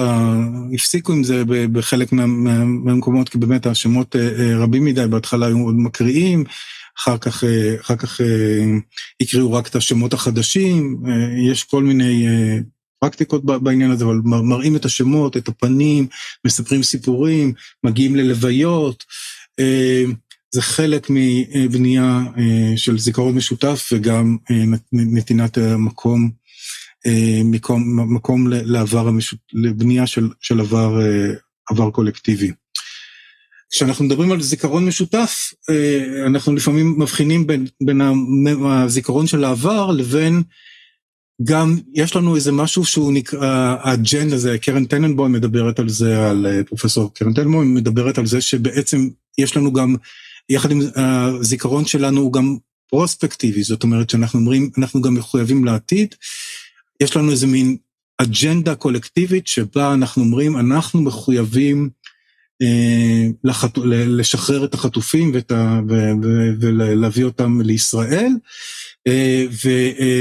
הפסיקו עם זה בחלק מהמקומות, כי באמת השמות רבים מדי, בהתחלה היו עוד מקריאים, אחר כך, אחר כך הקריאו רק את השמות החדשים, יש כל מיני פרקטיקות בעניין הזה, אבל מראים את השמות, את הפנים, מספרים סיפורים, מגיעים ללוויות. זה חלק מבנייה של זיכרון משותף וגם נתינת מקום, מקום, מקום לעבר, לבנייה של, של עבר, עבר קולקטיבי. כשאנחנו מדברים על זיכרון משותף, אנחנו לפעמים מבחינים בין, בין הזיכרון של העבר לבין גם יש לנו איזה משהו שהוא נקרא, האג'נדה זה, קרן טננבוים מדברת על זה, על פרופסור קרן טננבוים מדברת על זה שבעצם יש לנו גם, יחד עם הזיכרון שלנו הוא גם פרוספקטיבי, זאת אומרת שאנחנו אומרים, אנחנו גם מחויבים לעתיד, יש לנו איזה מין אג'נדה קולקטיבית שבה אנחנו אומרים, אנחנו מחויבים לחת... לשחרר את החטופים ואת ה... ו... ו... ולהביא אותם לישראל, ו...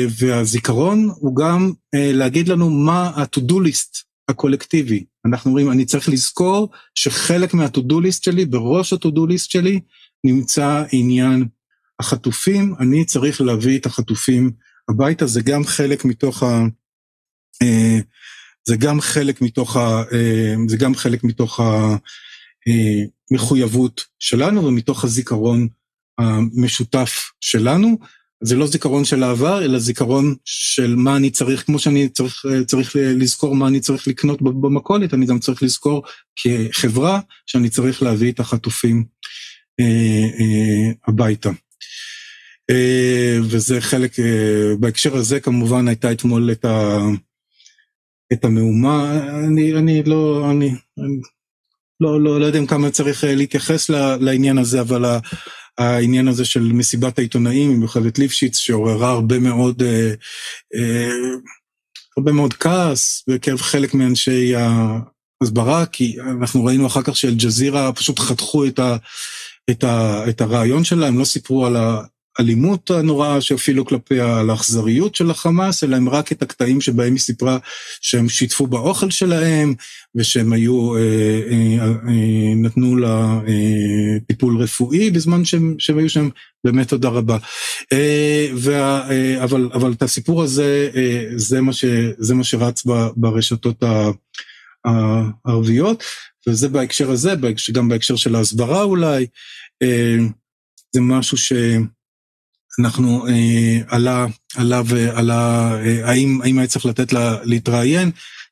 והזיכרון הוא גם להגיד לנו מה ה-to-do list הקולקטיבי. אנחנו אומרים, אני צריך לזכור שחלק מה-to-do list שלי, בראש ה-to-do list שלי, נמצא עניין החטופים, אני צריך להביא את החטופים הביתה, זה גם חלק מתוך ה... זה גם חלק מתוך ה... זה גם חלק מתוך המחויבות שלנו ומתוך הזיכרון המשותף שלנו. זה לא זיכרון של העבר, אלא זיכרון של מה אני צריך, כמו שאני צריך, צריך לזכור מה אני צריך לקנות במכולת, אני גם צריך לזכור כחברה שאני צריך להביא את החטופים אה, אה, הביתה. אה, וזה חלק, אה, בהקשר הזה כמובן הייתה אתמול את ה... את המהומה, אני, אני לא, אני, אני לא, לא, לא יודע כמה צריך להתייחס לעניין הזה, אבל העניין הזה של מסיבת העיתונאים יוכבת ליפשיץ, שעוררה הרבה מאוד, אה, אה, הרבה מאוד כעס בקרב חלק מאנשי ההסברה, כי אנחנו ראינו אחר כך שאל-ג'זירה פשוט חתכו את, ה, את, ה, את הרעיון שלה, הם לא סיפרו על, ה, האלימות הנוראה שהפעילו כלפיה, על האכזריות של החמאס, אלא הם רק את הקטעים שבהם היא סיפרה שהם שיתפו באוכל שלהם, ושהם היו, אה, אה, אה, נתנו לה אה, טיפול רפואי בזמן שהם, שהם היו שם, באמת תודה רבה. אה, וה, אה, אבל, אבל את הסיפור הזה, אה, זה מה, ש, זה מה שרץ ברשתות הערביות, וזה בהקשר הזה, גם בהקשר של ההסברה אולי. אה, זה משהו שאנחנו, אה, עלה, עלה ועלה, אה, האם, האם היה צריך לתת לה להתראיין?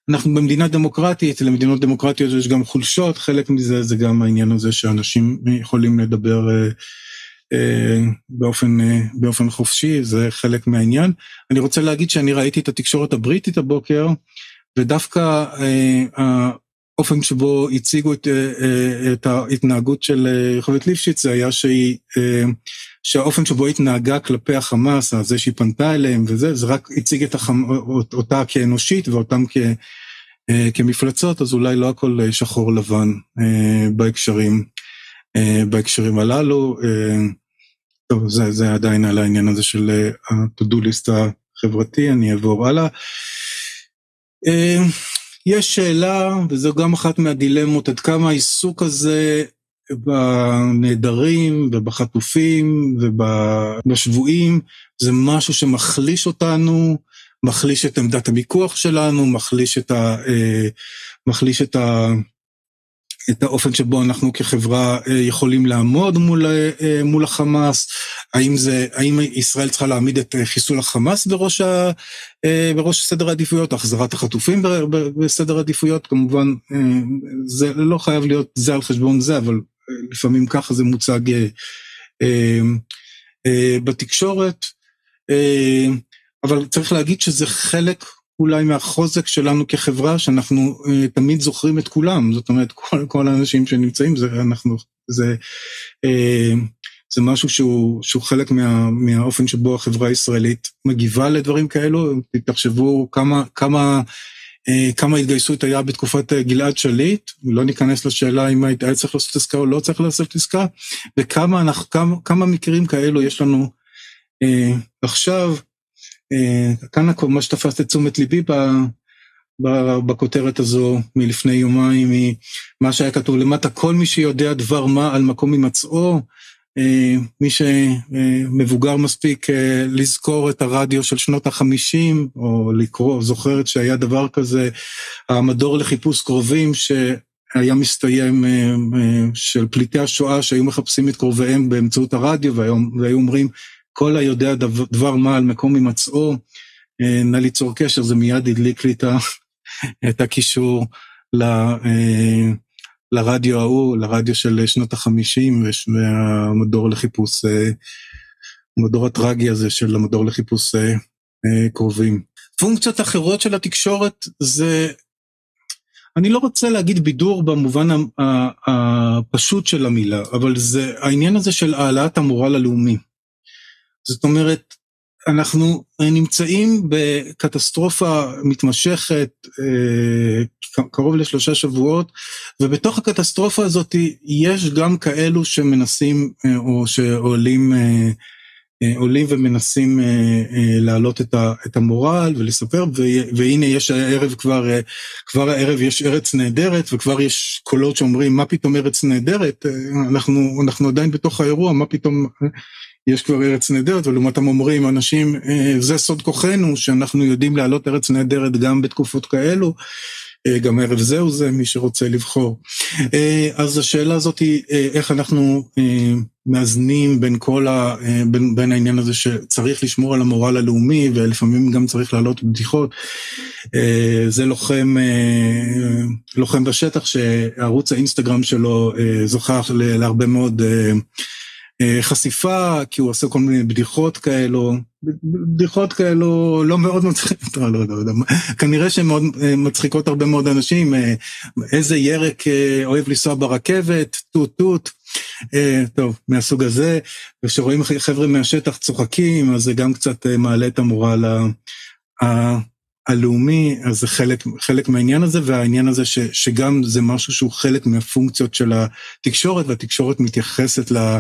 אנחנו במדינה דמוקרטית, למדינות דמוקרטיות יש גם חולשות, חלק מזה זה גם העניין הזה שאנשים יכולים לדבר אה, אה, באופן, אה, באופן חופשי, זה חלק מהעניין. אני רוצה להגיד שאני ראיתי את התקשורת הבריטית הבוקר, ודווקא אה, האופן שבו הציגו את, אה, אה, את ההתנהגות של אה, יוכבד ליפשיץ זה היה שהיא, שהאופן שבו התנהגה כלפי החמאס, זה שהיא פנתה אליהם וזה, זה רק הציג את החמ... אותה כאנושית ואותם כ... כמפלצות, אז אולי לא הכל שחור לבן בהקשרים, בהקשרים הללו. טוב, זה, זה עדיין על העניין הזה של ה-to-do list החברתי, אני אעבור הלאה. יש שאלה, וזו גם אחת מהדילמות, עד כמה העיסוק הזה בנעדרים ובחטופים ובשבויים, זה משהו שמחליש אותנו, מחליש את עמדת המיקוח שלנו, מחליש את, ה, אה, מחליש את, ה, את האופן שבו אנחנו כחברה אה, יכולים לעמוד מול, אה, מול החמאס, האם, זה, האם ישראל צריכה להעמיד את חיסול החמאס בראש, ה, בראש סדר העדיפויות, החזרת החטופים בסדר העדיפויות, כמובן זה לא חייב להיות זה על חשבון זה, אבל לפעמים ככה זה מוצג בתקשורת, אבל צריך להגיד שזה חלק אולי מהחוזק שלנו כחברה, שאנחנו uh, תמיד זוכרים את כולם, זאת אומרת, *laughs* כל, כל האנשים שנמצאים, זה, אנחנו, זה, uh, זה משהו שהוא, שהוא חלק מה, מהאופן שבו החברה הישראלית מגיבה לדברים כאלו, תחשבו כמה, כמה, כמה התגייסות היה בתקופת גלעד שליט, לא ניכנס לשאלה אם היה צריך לעשות עסקה או לא צריך לעשות עסקה, וכמה אנחנו, כמה, כמה מקרים כאלו יש לנו uh, עכשיו, אה, כאן מה שתפס את תשומת ליבי בכותרת הזו מלפני יומיים, מה שהיה כתוב למטה, כל מי שיודע דבר מה על מקום הימצאו, אה, מי שמבוגר מספיק אה, לזכור את הרדיו של שנות החמישים, או לקרוא, זוכרת שהיה דבר כזה, המדור לחיפוש קרובים, שהיה מסתיים של פליטי השואה שהיו מחפשים את קרוביהם באמצעות הרדיו, והיו אומרים, כל היודע דבר מה על מקום הימצאו, אה, נא ליצור קשר, זה מיד הדליק לי את *laughs* הקישור אה, לרדיו ההוא, לרדיו של שנות החמישים והמדור לחיפוש, אה, המדור הטרגי הזה של המדור לחיפוש קרובים. פונקציות אחרות של התקשורת זה, אני לא רוצה להגיד בידור במובן הפשוט של המילה, אבל זה העניין הזה של העלאת המורל הלאומי. זאת אומרת, אנחנו נמצאים בקטסטרופה מתמשכת, אה, קרוב לשלושה שבועות, ובתוך הקטסטרופה הזאת יש גם כאלו שמנסים, אה, או שעולים אה, עולים ומנסים להעלות את המורל ולספר, והנה יש הערב כבר, כבר הערב יש ארץ נהדרת, וכבר יש קולות שאומרים, מה פתאום ארץ נהדרת? אנחנו, אנחנו עדיין בתוך האירוע, מה פתאום... יש כבר ארץ נהדרת, ולעומתם אומרים אנשים, אה, זה סוד כוחנו, שאנחנו יודעים להעלות ארץ נהדרת גם בתקופות כאלו, אה, גם ערב זהו זה, מי שרוצה לבחור. אה, אז השאלה הזאת היא איך אנחנו מאזנים בין כל ה... בין, בין העניין הזה שצריך לשמור על המורל הלאומי, ולפעמים גם צריך להעלות בדיחות. זה לוחם, לוחם בשטח שערוץ האינסטגרם שלו זוכה להרבה מאוד חשיפה, כי הוא עושה כל מיני בדיחות כאלו, בדיחות כאלו לא מאוד מצחיקות, לא, לא, לא, לא, כנראה שהן מאוד אה, מצחיקות הרבה מאוד אנשים, אה, איזה ירק אוהב לנסוע ברכבת, טוט טוט, טוב, מהסוג הזה, וכשרואים חבר'ה מהשטח צוחקים, אז זה גם קצת מעלה את המורל הלאומי, אז זה חלק, חלק מהעניין הזה, והעניין הזה ש, שגם זה משהו שהוא חלק מהפונקציות של התקשורת, והתקשורת מתייחסת ל...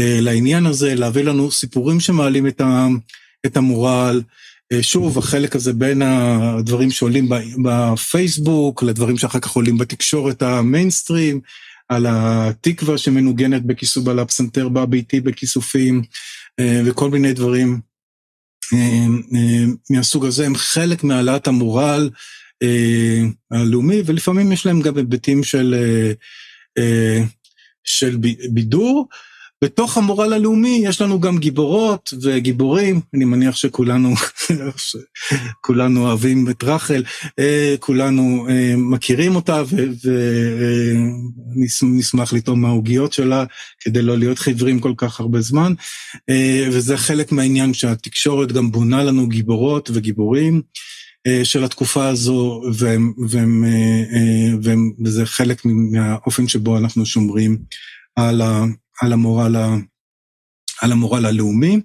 לעניין הזה, להביא לנו סיפורים שמעלים את המורל. שוב, החלק הזה בין הדברים שעולים בפייסבוק לדברים שאחר כך עולים בתקשורת המיינסטרים, על התקווה שמנוגנת בכיסוף, על הפסנתר בביתי בכיסופים וכל מיני דברים מהסוג הזה, הם חלק מהעלאת המורל הלאומי, ולפעמים יש להם גם היבטים של, של בידור. בתוך המורל הלאומי יש לנו גם גיבורות וגיבורים, אני מניח שכולנו *laughs* כולנו אוהבים את רחל, כולנו מכירים אותה ונשמח לטעום מהעוגיות שלה כדי לא להיות חיוורים כל כך הרבה זמן, וזה חלק מהעניין שהתקשורת גם בונה לנו גיבורות וגיבורים. של התקופה הזו, וזה חלק מהאופן שבו אנחנו שומרים על. על המורל, על המורל הלאומי.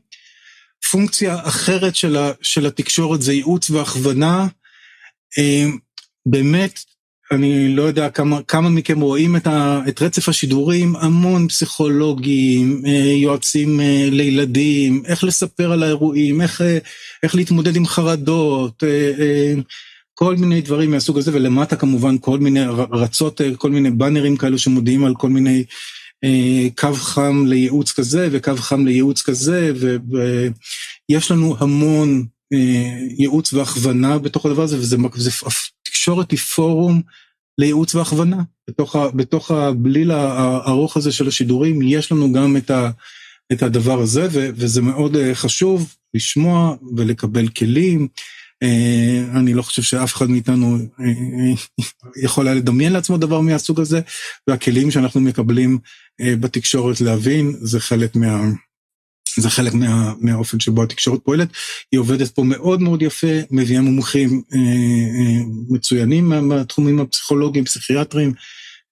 פונקציה אחרת של, ה, של התקשורת זה ייעוץ והכוונה. אה, באמת, אני לא יודע כמה, כמה מכם רואים את, ה, את רצף השידורים, המון פסיכולוגים, אה, יועצים אה, לילדים, איך לספר על האירועים, איך, איך להתמודד עם חרדות, כל מיני דברים מהסוג הזה, ולמטה כמובן כל מיני רצות, כל מיני באנרים כאלו שמודיעים על כל מיני קו חם לייעוץ כזה וקו חם לייעוץ כזה, ויש לנו המון אה, ייעוץ והכוונה בתוך הדבר הזה, וזה, תקשורת היא פורום לייעוץ והכוונה. בתוך, ה, בתוך הבליל הארוך הזה של השידורים, יש לנו גם את, ה, את הדבר הזה, ו, וזה מאוד אה, חשוב לשמוע ולקבל כלים. אה, אני לא חושב שאף אחד מאיתנו אה, אה, יכול היה לדמיין לעצמו דבר מהסוג הזה, והכלים שאנחנו מקבלים בתקשורת להבין, זה חלק מה... זה חלק מה, מהאופן שבו התקשורת פועלת. היא עובדת פה מאוד מאוד יפה, מביאה מומחים אה, אה, מצוינים מהתחומים הפסיכולוגיים, פסיכיאטריים,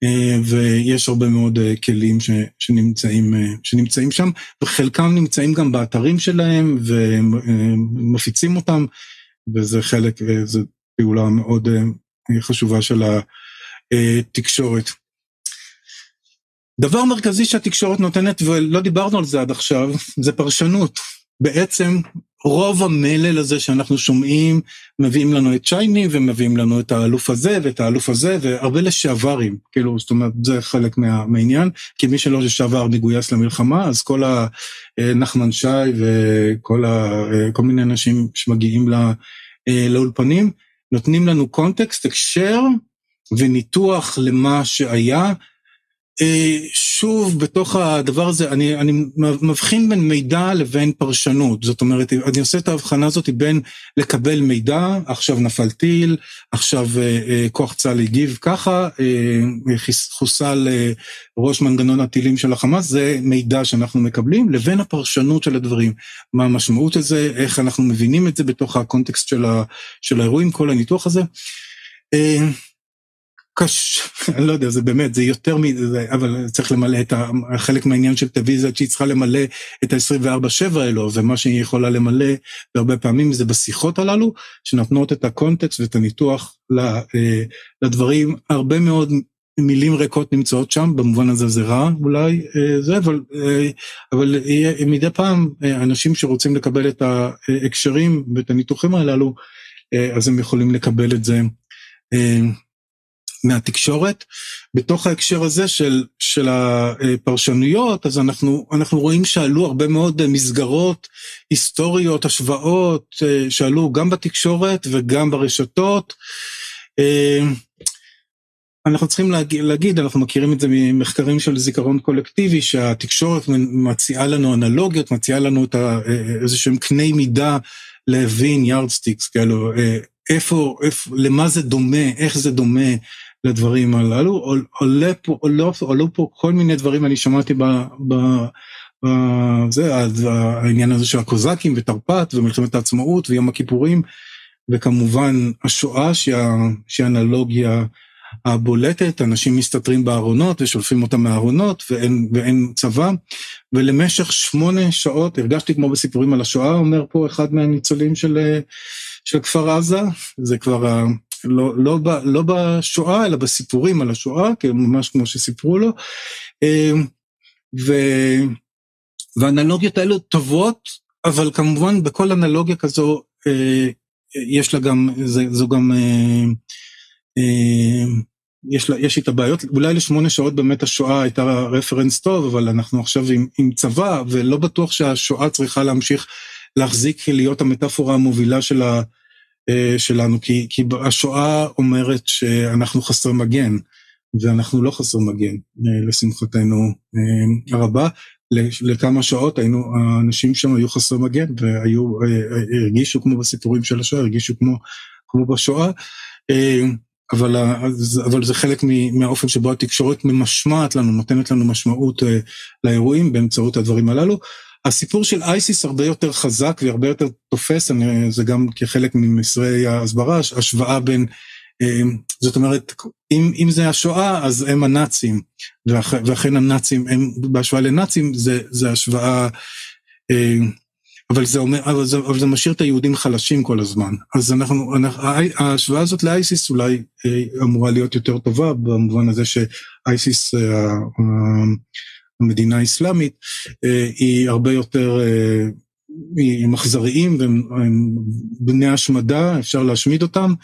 אה, ויש הרבה מאוד אה, כלים ש, שנמצאים, אה, שנמצאים שם, וחלקם נמצאים גם באתרים שלהם ומפיצים אותם. וזה חלק, זו פעולה מאוד אה, חשובה של התקשורת. דבר מרכזי שהתקשורת נותנת, ולא דיברנו על זה עד עכשיו, זה פרשנות. בעצם רוב המלל הזה שאנחנו שומעים, מביאים לנו את צ'ייני ומביאים לנו את האלוף הזה ואת האלוף הזה, והרבה לשעברים, כאילו, זאת אומרת, זה חלק מה, מהעניין, כי מי שלא לשעבר מגויס למלחמה, אז כל הנחמן שי וכל ה, כל מיני אנשים שמגיעים לה, לאולפנים, נותנים לנו קונטקסט, הקשר וניתוח למה שהיה, אה, שוב, בתוך הדבר הזה, אני, אני מבחין בין מידע לבין פרשנות. זאת אומרת, אני עושה את ההבחנה הזאת בין לקבל מידע, עכשיו נפל טיל, עכשיו אה, אה, כוח צה"ל הגיב ככה, חוסל ראש מנגנון הטילים של החמאס, זה מידע שאנחנו מקבלים, לבין הפרשנות של הדברים. מה המשמעות הזה, איך אנחנו מבינים את זה בתוך הקונטקסט של, ה, של האירועים, כל הניתוח הזה. קש... אני לא יודע, זה באמת, זה יותר מזה, אבל צריך למלא את ה... חלק מהעניין של טלוויזיה, שהיא צריכה למלא את ה-24-7 האלו, ומה שהיא יכולה למלא, והרבה פעמים זה בשיחות הללו, שנותנות את הקונטקסט ואת הניתוח אה, לדברים. הרבה מאוד מילים ריקות נמצאות שם, במובן הזה זה רע אולי, אה, זה, אבל, אה, אבל מדי פעם אנשים שרוצים לקבל את ההקשרים ואת הניתוחים הללו, אז הם יכולים לקבל את זה. מהתקשורת. בתוך ההקשר הזה של, של הפרשנויות, אז אנחנו, אנחנו רואים שעלו הרבה מאוד מסגרות היסטוריות, השוואות, שעלו גם בתקשורת וגם ברשתות. אנחנו צריכים להגיד, להגיד, אנחנו מכירים את זה ממחקרים של זיכרון קולקטיבי, שהתקשורת מציעה לנו אנלוגיות, מציעה לנו את איזה שהם קני מידה להבין yardsticks, כאילו, איפה, איפה, למה זה דומה, איך זה דומה לדברים הללו, עולה פה, עולה, עלו פה כל מיני דברים, אני שמעתי ב... ב זה, העניין הזה של הקוזקים ותרפ"ט ומלחמת העצמאות ויום הכיפורים, וכמובן השואה שהיא אנלוגיה הבולטת, אנשים מסתתרים בארונות ושולפים אותם מהארונות ואין, ואין צבא, ולמשך שמונה שעות, הרגשתי כמו בסיפורים על השואה, אומר פה אחד מהניצולים של, של כפר עזה, זה כבר לא, לא, לא בשואה, אלא בסיפורים על השואה, ממש כמו שסיפרו לו. אמ, ו... והאנלוגיות האלו טובות, אבל כמובן בכל אנלוגיה כזו יש לה גם, זו גם, יש, לה, יש איתה בעיות, אולי לשמונה שעות באמת השואה הייתה רפרנס טוב, אבל אנחנו עכשיו עם, עם צבא, ולא בטוח שהשואה צריכה להמשיך להחזיק להיות המטאפורה המובילה של ה, שלנו, כי, כי השואה אומרת שאנחנו חסרי מגן, ואנחנו לא חסרי מגן, לשמחתנו הרבה. לכמה שעות היינו, האנשים שם היו חסרי מגן, והיו, הרגישו כמו בסיפורים של השואה, הרגישו כמו, כמו בשואה. אבל, אבל זה חלק מהאופן שבו התקשורת ממשמעת לנו, נותנת לנו משמעות לאירועים באמצעות הדברים הללו. הסיפור של אייסיס הרבה יותר חזק והרבה יותר תופס, אני, זה גם כחלק ממסרי ההסברה, השוואה בין, זאת אומרת, אם, אם זה השואה, אז הם הנאצים, ואח, ואכן הנאצים, הם, בהשוואה לנאצים, זה, זה השוואה אבל זה, אומר, אבל, זה, אבל זה משאיר את היהודים חלשים כל הזמן. אז אנחנו, אנחנו ההשוואה הזאת לאייסיס אולי אה, אמורה להיות יותר טובה, במובן הזה שאייסיס, אה, המדינה האסלאמית, אה, היא הרבה יותר, הם אכזריים והם בני השמדה, אפשר להשמיד אותם,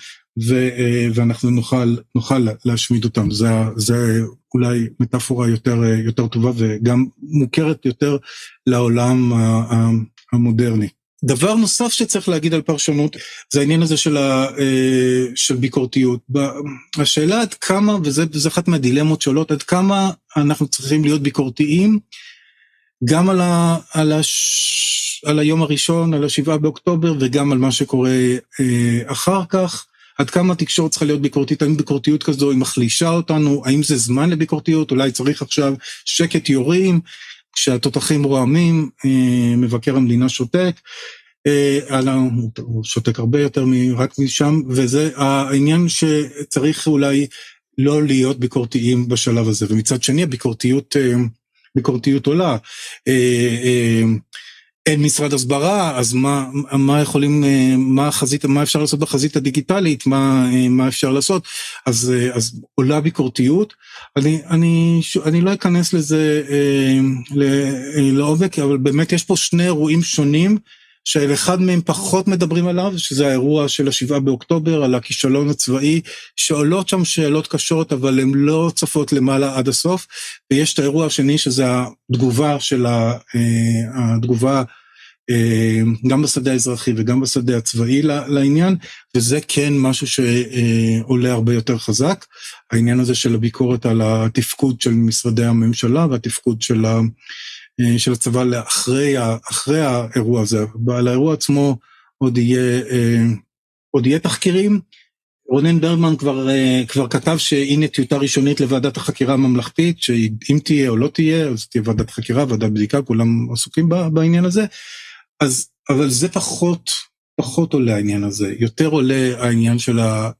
ו, ואנחנו נוכל, נוכל להשמיד אותם. זה, זה אולי מטאפורה יותר, יותר טובה וגם מוכרת יותר לעולם המודרני. דבר נוסף שצריך להגיד על פרשנות זה העניין הזה של, ה, אה, של ביקורתיות. השאלה עד כמה, וזה אחת מהדילמות שעולות, עד כמה אנחנו צריכים להיות ביקורתיים גם על, ה, על, הש, על היום הראשון, על השבעה באוקטובר, וגם על מה שקורה אה, אחר כך. עד כמה התקשורת צריכה להיות ביקורתית, האם ביקורתיות כזו היא מחלישה אותנו, האם זה זמן לביקורתיות, אולי צריך עכשיו שקט יורים, כשהתותחים רועמים, אה, מבקר המדינה שותק, אה, הוא שותק הרבה יותר רק משם, וזה העניין שצריך אולי לא להיות ביקורתיים בשלב הזה, ומצד שני הביקורתיות אה, ביקורתיות עולה. אין משרד הסברה, אז מה, מה יכולים, מה החזית, מה אפשר לעשות בחזית הדיגיטלית, מה, מה אפשר לעשות, אז, אז עולה ביקורתיות. אני, אני, אני לא אכנס לזה אה, לעובק, אבל באמת יש פה שני אירועים שונים, שאחד מהם פחות מדברים עליו, שזה האירוע של השבעה באוקטובר, על הכישלון הצבאי, שעולות שם שאלות קשות, אבל הן לא צפות למעלה עד הסוף, ויש את האירוע השני, שזה התגובה של ה... אה, התגובה אה, גם בשדה האזרחי וגם בשדה הצבאי לעניין, וזה כן משהו שעולה הרבה יותר חזק, העניין הזה של הביקורת על התפקוד של משרדי הממשלה והתפקוד של ה... אה, של הצבא לאחרי אחרי האירוע הזה. על האירוע עצמו עוד יהיה, אה, עוד יהיה תחקירים. רונן ברמן כבר, אה, כבר כתב שהנה טיוטה ראשונית לוועדת החקירה הממלכתית, שאם תהיה או לא תהיה, אז תהיה ועדת חקירה, ועדת בדיקה, כולם עסוקים בעניין הזה. אז, אבל זה פחות, פחות עולה העניין הזה. יותר עולה העניין של ה...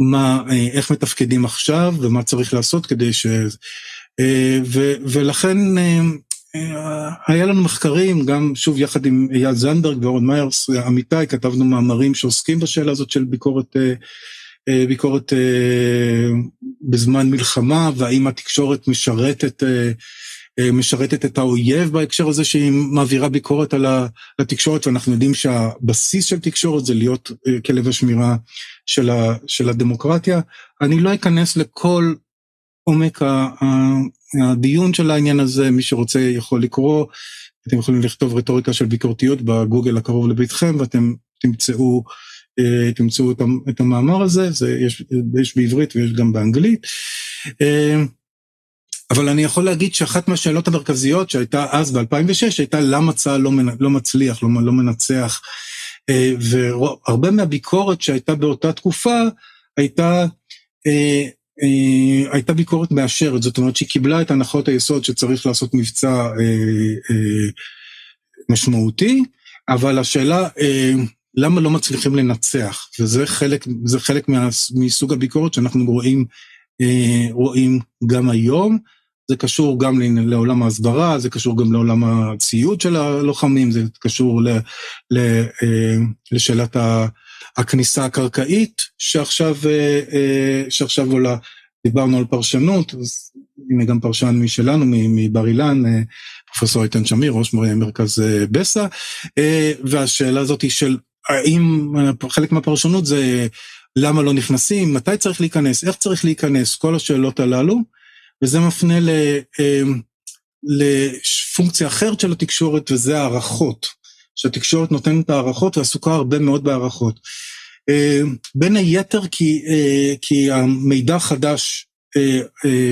מה, איך מתפקדים עכשיו ומה צריך לעשות כדי ש... אה, ו, ולכן אה, אה, היה לנו מחקרים, גם שוב יחד עם אייל זנדברג ואורן מיירס, עמיתי, כתבנו מאמרים שעוסקים בשאלה הזאת של ביקורת, ביקורת בזמן מלחמה, והאם התקשורת משרתת, משרתת את האויב בהקשר הזה שהיא מעבירה ביקורת על התקשורת, ואנחנו יודעים שהבסיס של תקשורת זה להיות כלב השמירה של הדמוקרטיה. אני לא אכנס לכל עומק הדיון של העניין הזה, מי שרוצה יכול לקרוא, אתם יכולים לכתוב רטוריקה של ביקורתיות בגוגל הקרוב לביתכם ואתם תמצאו, אה, תמצאו את המאמר הזה, זה יש, יש בעברית ויש גם באנגלית. אה, אבל אני יכול להגיד שאחת מהשאלות המרכזיות שהייתה אז ב-2006 הייתה למה צה"ל לא, לא מצליח, לא, לא מנצח. אה, והרבה מהביקורת שהייתה באותה תקופה הייתה הייתה ביקורת מאשרת, זאת אומרת שהיא קיבלה את הנחות היסוד שצריך לעשות מבצע אה, אה, משמעותי, אבל השאלה אה, למה לא מצליחים לנצח, וזה חלק, חלק מה, מסוג הביקורת שאנחנו רואים, אה, רואים גם היום, זה קשור גם לעולם ההסברה, זה קשור גם לעולם הציוד של הלוחמים, זה קשור ל, ל, אה, לשאלת ה... הכניסה הקרקעית שעכשיו, אה, אה, שעכשיו עולה. דיברנו על פרשנות, אז הנה גם פרשן משלנו, מבר אילן, פרופסור איתן שמיר, ראש מרכז בסה, והשאלה הזאת היא של האם חלק מהפרשנות זה למה לא נכנסים, מתי צריך להיכנס, איך צריך להיכנס, כל השאלות הללו, וזה מפנה ל, לפונקציה אחרת של התקשורת וזה הערכות, שהתקשורת נותנת הערכות ועסוקה הרבה מאוד בהערכות. בין היתר כי, כי המידע החדש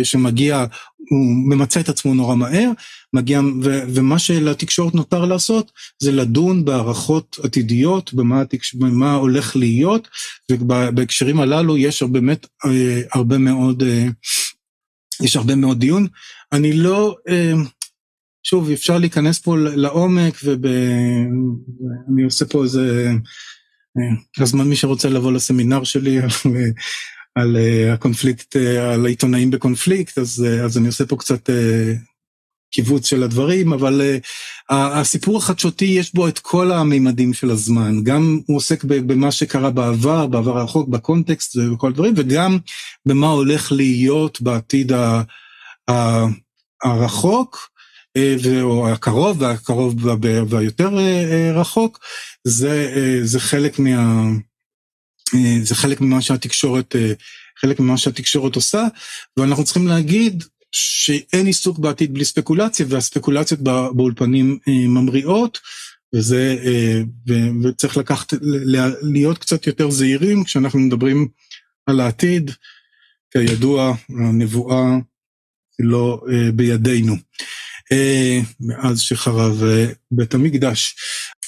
שמגיע הוא ממצה את עצמו נורא מהר, מגיע, ו, ומה שלתקשורת נותר לעשות זה לדון בהערכות עתידיות, במה, במה הולך להיות, ובהקשרים הללו יש באמת הרבה מאוד, יש הרבה מאוד דיון. אני לא, שוב, אפשר להיכנס פה לעומק, ואני עושה פה איזה, הזמן מי שרוצה לבוא לסמינר שלי, על הקונפליקט, על העיתונאים בקונפליקט, אז, אז אני עושה פה קצת קיבוץ של הדברים, אבל הסיפור החדשותי יש בו את כל המימדים של הזמן, גם הוא עוסק במה שקרה בעבר, בעבר הרחוק, בקונטקסט וכל הדברים, וגם במה הולך להיות בעתיד הרחוק, או הקרוב, והקרוב והיותר רחוק, זה, זה חלק מה... זה חלק ממה שהתקשורת, חלק ממה שהתקשורת עושה, ואנחנו צריכים להגיד שאין עיסוק בעתיד בלי ספקולציה, והספקולציות באולפנים ממריאות, וזה, וצריך לקחת, להיות קצת יותר זהירים כשאנחנו מדברים על העתיד, כידוע, הנבואה לא בידינו. מאז שחרב בית המקדש.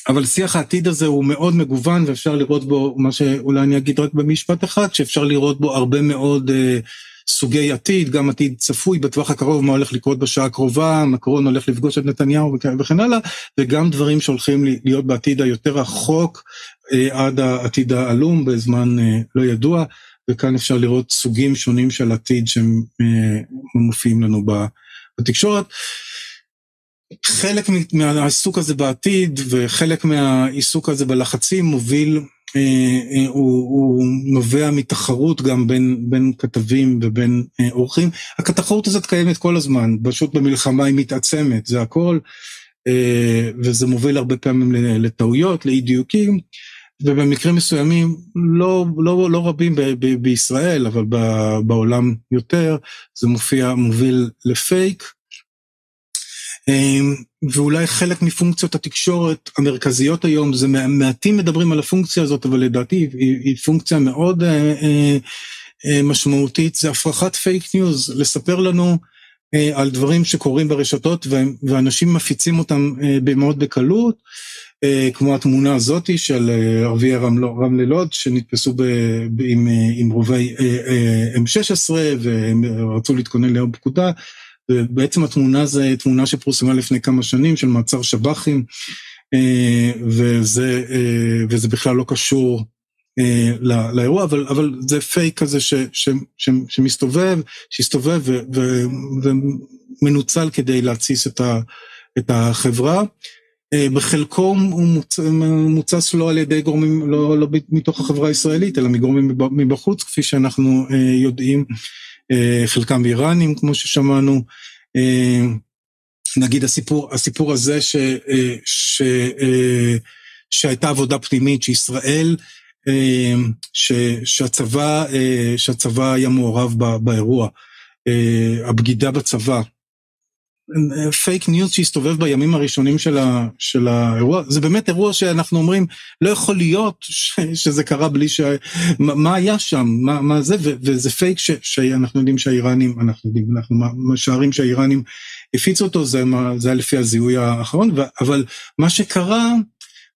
אבל שיח העתיד הזה הוא מאוד מגוון ואפשר לראות בו, מה שאולי אני אגיד רק במשפט אחד, שאפשר לראות בו הרבה מאוד אה, סוגי עתיד, גם עתיד צפוי בטווח הקרוב, מה הולך לקרות בשעה הקרובה, מקרון הולך לפגוש את נתניהו וכן הלאה, וגם דברים שהולכים להיות בעתיד היותר רחוק, אה, עד העתיד העלום בזמן אה, לא ידוע, וכאן אפשר לראות סוגים שונים של עתיד שמופיעים לנו בתקשורת. חלק מהעיסוק הזה בעתיד וחלק מהעיסוק הזה בלחצים מוביל, אה, אה, הוא, הוא נובע מתחרות גם בין, בין כתבים ובין אה, אורחים. התחרות הזאת קיימת כל הזמן, פשוט במלחמה היא מתעצמת, זה הכל, וזה מוביל הרבה פעמים לטעויות, לאי דיוקים. ובמקרים מסוימים, לא, לא, לא רבים ב, ב, בישראל, אבל ב, בעולם יותר, זה מופיע, מוביל לפייק. אמ, ואולי חלק מפונקציות התקשורת המרכזיות היום, זה מעטים מדברים על הפונקציה הזאת, אבל לדעתי היא, היא פונקציה מאוד אה, אה, אה, משמעותית, זה הפרחת פייק ניוז, לספר לנו אה, על דברים שקורים ברשתות ואנשים מפיצים אותם אה, מאוד בקלות, אה, כמו התמונה הזאתי של אה, ערביי רמלה לוד, שנתפסו ב, ב, עם, אה, עם רובי אה, אה, M16 והם רצו להתכונן ליום פקודה. ובעצם התמונה זה תמונה שפורסמה לפני כמה שנים של מעצר שב"חים, אה, וזה, אה, וזה בכלל לא קשור אה, לאירוע, אבל, אבל זה פייק כזה ש, ש, ש, שמסתובב, שהסתובב ו, ו, ומנוצל כדי להתסיס את, את החברה. בחלקו הוא מוצס לא על ידי גורמים, לא, לא מתוך החברה הישראלית, אלא מגורמים מבחוץ, כפי שאנחנו יודעים. אה, חלקם איראנים כמו ששמענו. אה, נגיד הסיפור, הסיפור הזה ש, אה, ש, שהייתה עבודה פנימית שישראל, ש, שהצבא, שהצבא היה מעורב באירוע, הבגידה בצבא, פייק ניוז שהסתובב בימים הראשונים של, ה, של האירוע, זה באמת אירוע שאנחנו אומרים, לא יכול להיות ש, שזה קרה בלי ש... מה, מה היה שם, מה, מה זה, ו, וזה פייק ש, שאנחנו יודעים שהאיראנים, אנחנו יודעים, אנחנו משערים שהאיראנים הפיצו אותו, זה, זה היה לפי הזיהוי האחרון, ו, אבל מה שקרה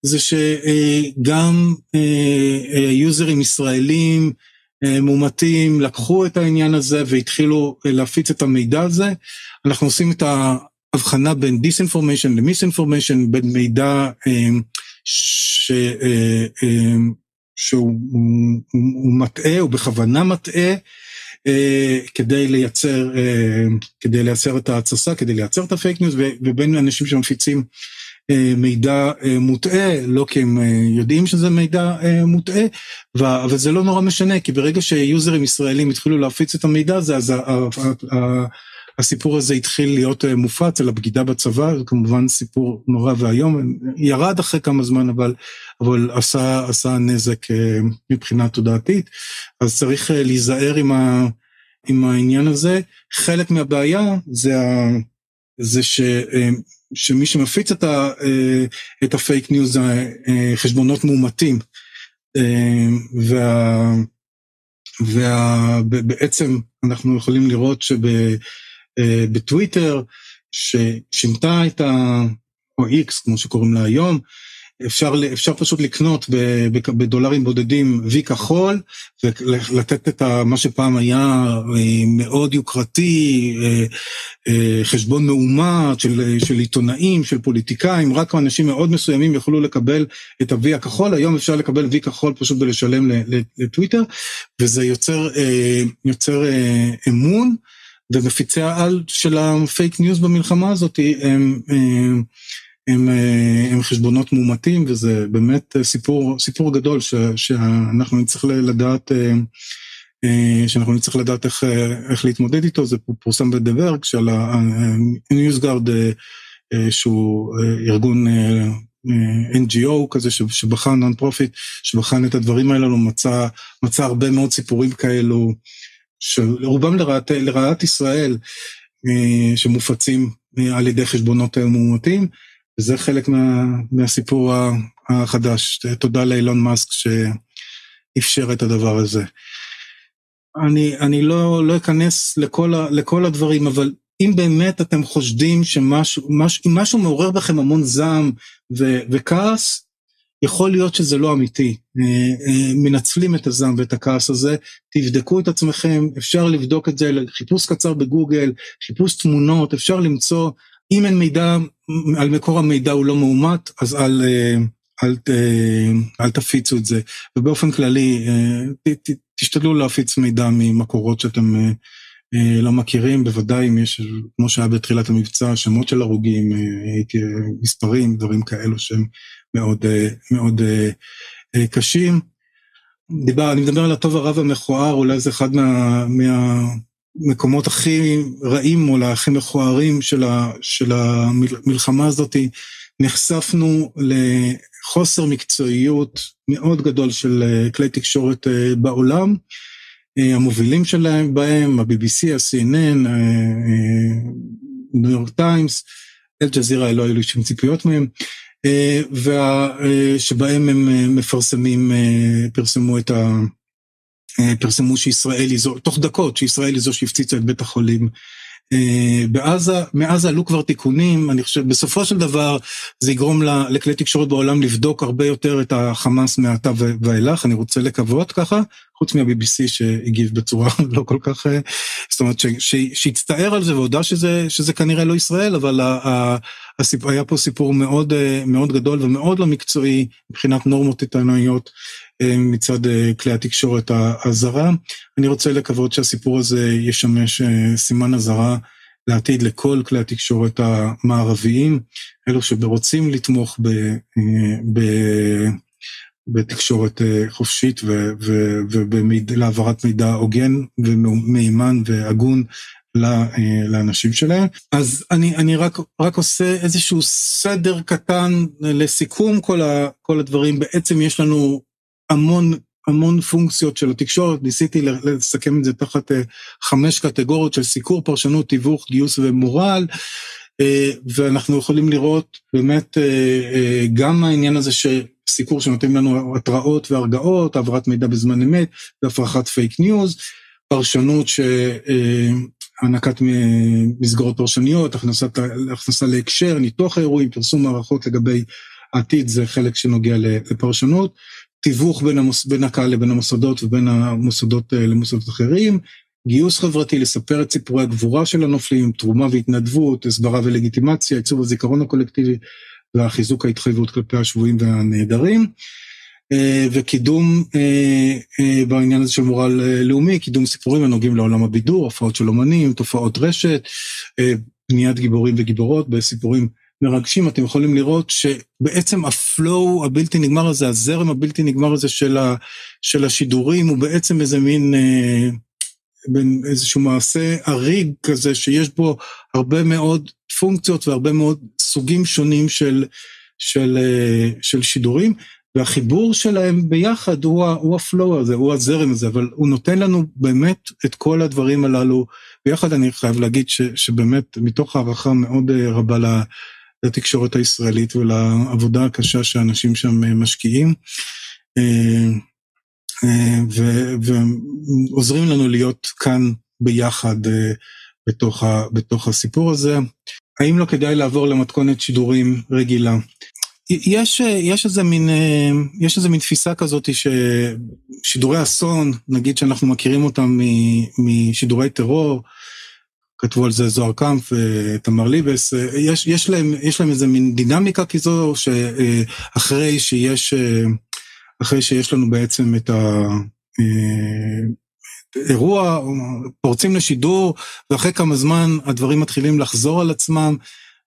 זה שגם אה, אה, יוזרים ישראלים, אה, מאומתים לקחו את העניין הזה והתחילו להפיץ את המידע הזה. אנחנו עושים את ההבחנה בין disinformation ל misinformation, בין מידע אה, ש, אה, שהוא הוא מטעה, הוא בכוונה מטעה, כדי לייצר, כדי לייצר את ההתססה, כדי לייצר את הפייק ניוז, ובין אנשים שמפיצים מידע מוטעה, לא כי הם יודעים שזה מידע מוטעה, אבל זה לא נורא משנה, כי ברגע שיוזרים ישראלים התחילו להפיץ את המידע הזה, אז הסיפור הזה התחיל להיות מופץ על הבגידה בצבא, זה כמובן סיפור נורא ואיום, ירד אחרי כמה זמן, אבל, אבל עשה, עשה נזק מבחינה תודעתית, אז צריך להיזהר עם, ה, עם העניין הזה. חלק מהבעיה זה, ה, זה. שמי שמפיץ את, ה, אה, את הפייק ניוז זה אה, חשבונות מאומתים. אה, וה, ובעצם אנחנו יכולים לראות שבטוויטר, ששינתה את ה... או איקס, כמו שקוראים לה היום, אפשר, אפשר פשוט לקנות בדולרים בודדים וי כחול ולתת את מה שפעם היה אה, מאוד יוקרתי, אה, אה, חשבון מאומת של, של עיתונאים, של פוליטיקאים, רק אנשים מאוד מסוימים יכולו לקבל את הוי הכחול, היום אפשר לקבל וי כחול פשוט בלשלם לטוויטר, וזה יוצר, יוצר אמון. ומפיצי העל של הפייק ניוז במלחמה הזאת הם, הם הם, אה, הם חשבונות מאומתים, וזה באמת סיפור, סיפור גדול ש, שאנחנו נצטרך לדעת, אה, אה, שאנחנו נצטרך לדעת איך, איך להתמודד איתו, זה פורסם בדה-ורק של ה-Newsguard, שהוא ארגון NGO כזה שבחן non-profit, שבחן את הדברים האלו, מצא, מצא הרבה מאוד סיפורים כאלו, שרובם לרעת, לרעת ישראל, שמופצים על ידי חשבונות מאומתים. וזה חלק מה, מהסיפור החדש. תודה לאילון מאסק שאפשר את הדבר הזה. אני, אני לא, לא אכנס לכל, ה, לכל הדברים, אבל אם באמת אתם חושדים שמשהו משהו, משהו מעורר בכם המון זעם ו, וכעס, יכול להיות שזה לא אמיתי. אה, אה, מנצלים את הזעם ואת הכעס הזה, תבדקו את עצמכם, אפשר לבדוק את זה, חיפוש קצר בגוגל, חיפוש תמונות, אפשר למצוא אם אין מידע, על מקור המידע הוא לא מאומת, אז אל, אה, אל, אה, אל תפיצו את זה. ובאופן כללי, אה, ת, ת, תשתדלו להפיץ מידע ממקורות שאתם לא מכירים, בוודאי אם יש, כמו שהיה בתחילת המבצע, שמות של הרוגים, מספרים, דברים כאלו שהם מאוד, מאוד קשים. דיבר, אני מדבר על הטוב הרב המכוער, אולי זה אחד מה, מה, המקומות הכי רעים או הכי מכוערים של, ה, של המלחמה הזאת, נחשפנו לחוסר מקצועיות מאוד גדול של אה, כלי תקשורת אה, בעולם, אה, המובילים שלהם בהם, ה-BBC, ה-CNN, ניו יורק טיימס, אל-ג'זירה לא היו לי שום ציפיות מהם, שבהם הם מפרסמים, פרסמו את ה... אה, פרסמו שישראל היא זו, תוך דקות, שישראל היא זו שהפציצה את בית החולים אה, בעזה, מאז עלו כבר תיקונים, אני חושב, בסופו של דבר זה יגרום לכלי תקשורת בעולם לבדוק הרבה יותר את החמאס מעתה ואילך, אני רוצה לקוות ככה, חוץ מה-BBC שהגיב בצורה *laughs* לא כל כך, אה, זאת אומרת, שהצטער על זה והודה שזה, שזה כנראה לא ישראל, אבל הסיפור, היה פה סיפור מאוד, מאוד גדול ומאוד לא מקצועי מבחינת נורמות עיתונאיות. אה, מצד אה, כלי התקשורת הזרה. אני רוצה לקוות שהסיפור הזה ישמש אה, סימן אזהרה לעתיד לכל כלי התקשורת המערביים, אלו שרוצים לתמוך ב, ב, בתקשורת חופשית ולהעברת מידע הוגן ומהימן והגון לאנשים שלהם. אז אני, אני רק, רק עושה איזשהו סדר קטן לסיכום כל, ה, כל הדברים. בעצם יש לנו המון המון פונקציות של התקשורת, ניסיתי לסכם את זה תחת אה, חמש קטגוריות של סיקור, פרשנות, תיווך, גיוס ומורל, אה, ואנחנו יכולים לראות באמת אה, גם העניין הזה שסיקור שנותנים לנו התראות והרגעות, העברת מידע בזמן אמת והפרחת פייק ניוז, פרשנות שהענקת מסגרות פרשניות, הכנסת, הכנסה להקשר, ניתוח האירועים, פרסום הערכות לגבי העתיד, זה חלק שנוגע לפרשנות. תיווך בין, המוס, בין הקהל לבין המוסדות ובין המוסדות אה, למוסדות אחרים, גיוס חברתי, לספר את סיפורי הגבורה של הנופלים, תרומה והתנדבות, הסברה ולגיטימציה, עיצוב הזיכרון הקולקטיבי והחיזוק ההתחייבות כלפי השבויים והנעדרים. אה, וקידום אה, בעניין הזה של מורל לאומי, קידום סיפורים הנוגעים לעולם הבידור, הופעות של אומנים, תופעות רשת, בניית גיבורים וגיבורות בסיפורים מרגשים, אתם יכולים לראות שבעצם הפלואו הבלתי נגמר הזה, הזרם הבלתי נגמר הזה של, ה, של השידורים, הוא בעצם איזה מין, אה, בין איזשהו מעשה אריג כזה, שיש בו הרבה מאוד פונקציות והרבה מאוד סוגים שונים של, של, אה, של שידורים. והחיבור שלהם ביחד הוא, הוא הפלואו הזה, הוא הזרם הזה, אבל הוא נותן לנו באמת את כל הדברים הללו ביחד. אני חייב להגיד ש, שבאמת מתוך הערכה מאוד אה, רבה לתקשורת הישראלית ולעבודה הקשה שאנשים שם אה, משקיעים, אה, ועוזרים לנו להיות כאן ביחד בתוך, ה, בתוך הסיפור הזה. האם לא כדאי לעבור למתכונת שידורים רגילה? יש, יש איזה מין, יש איזה מין תפיסה כזאת ששידורי אסון, נגיד שאנחנו מכירים אותם משידורי טרור, כתבו על זה זוהר קאמפ ותמר ליבס, יש, יש, להם, יש להם איזה מין דינמיקה כזו שאחרי שיש, אחרי שיש לנו בעצם את האירוע, פורצים לשידור, ואחרי כמה זמן הדברים מתחילים לחזור על עצמם.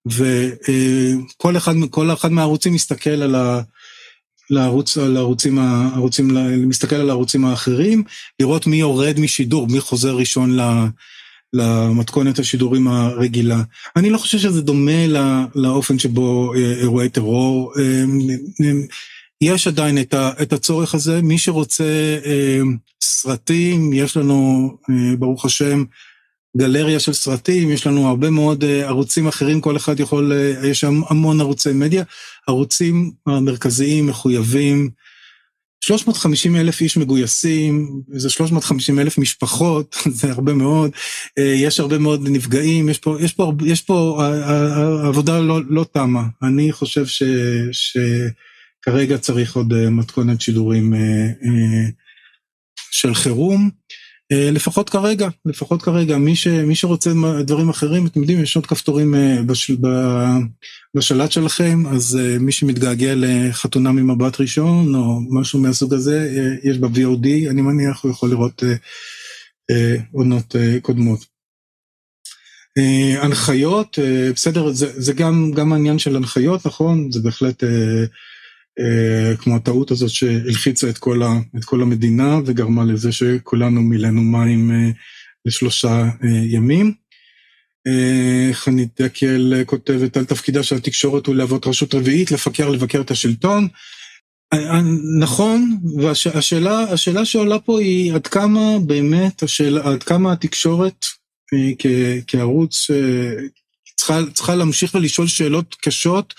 וכל אחד, אחד מהערוצים מסתכל על ה... לערוץ, על הערוצים, הערוצים, מסתכל על הערוצים האחרים, לראות מי יורד משידור, מי חוזר ראשון למתכונת השידורים הרגילה. אני לא חושב שזה דומה לאופן שבו אה, אירועי טרור, אה, יש עדיין את הצורך הזה, מי שרוצה אה, סרטים, יש לנו, ברוך השם, גלריה של סרטים, יש לנו הרבה מאוד ערוצים אחרים, כל אחד יכול, יש המון ערוצי מדיה, ערוצים המרכזיים מחויבים, 350 אלף איש מגויסים, זה 350 אלף משפחות, *laughs* זה הרבה מאוד, אה, יש הרבה מאוד נפגעים, יש פה, יש פה, יש פה, העבודה לא, לא תמה. אני חושב ש, שכרגע צריך עוד מתכונת שידורים של חירום. אה, לפחות כרגע, לפחות כרגע, מי, ש, מי שרוצה דברים אחרים, אתם יודעים, יש עוד כפתורים אה, בשל, בשלט שלכם, אז אה, מי שמתגעגע לחתונה ממבט ראשון, או משהו מהסוג הזה, יש ב-VOD, אני מניח, הוא יכול לראות עונות קודמות. הנחיות, בסדר, זה, זה גם, גם העניין של הנחיות, נכון? זה בהחלט... אה, כמו הטעות הזאת שהלחיצה את כל, ה, את כל המדינה וגרמה לזה שכולנו מילאנו מים אה, לשלושה אה, ימים. חנית דקל כותבת על תפקידה של התקשורת הוא להוות רשות רביעית, לפקח, לבקר את השלטון. נכון, והשאלה השאלה שעולה פה היא עד כמה באמת, השאלה, עד כמה התקשורת כערוץ צריכה, צריכה להמשיך ולשאול שאלות קשות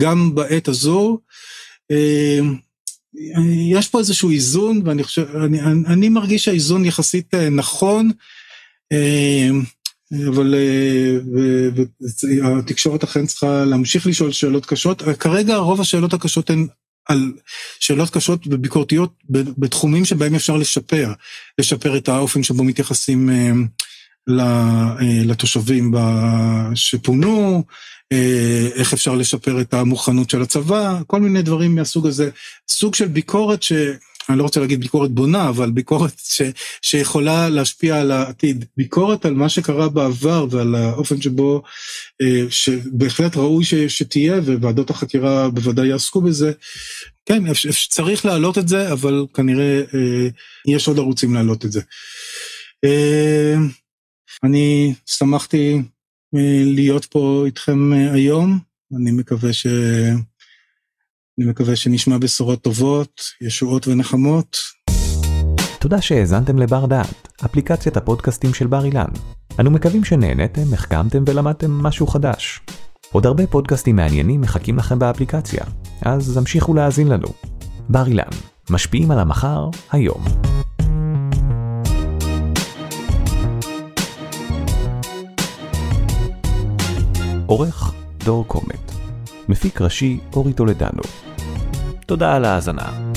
גם בעת הזו. אמ, יש פה איזשהו איזון, ואני חושב, אני, אני מרגיש שהאיזון יחסית אה, נכון, אמ, אבל אה, התקשורת אכן צריכה להמשיך לשאול שאלות קשות. כרגע רוב השאלות הקשות הן על שאלות קשות וביקורתיות בתחומים שבהם אפשר לשפר, לשפר את האופן שבו מתייחסים אמ, לתושבים שפונו, אה, איך אפשר לשפר את המוכנות של הצבא, כל מיני דברים מהסוג הזה. סוג של ביקורת ש... אני לא רוצה להגיד ביקורת בונה, אבל ביקורת ש, שיכולה להשפיע על העתיד. ביקורת על מה שקרה בעבר ועל האופן שבו, אה, שבהחלט ראוי ש, שתהיה, וועדות החקירה בוודאי יעסקו בזה. כן, צריך להעלות את זה, אבל כנראה אה, יש עוד ערוצים להעלות את זה. אני שמחתי להיות פה איתכם אה, היום. אני מקווה ש... אני מקווה שנשמע בשורות טובות, ישועות ונחמות. תודה שהאזנתם לבר דעת, אפליקציית הפודקאסטים של בר אילן. אנו מקווים שנהנתם, החכמתם ולמדתם משהו חדש. עוד הרבה פודקאסטים מעניינים מחכים לכם באפליקציה, אז המשיכו להאזין לנו. בר אילן, משפיעים על המחר, היום. עורך דור קומט. מפיק ראשי אורי טולדנו. תודה על ההאזנה.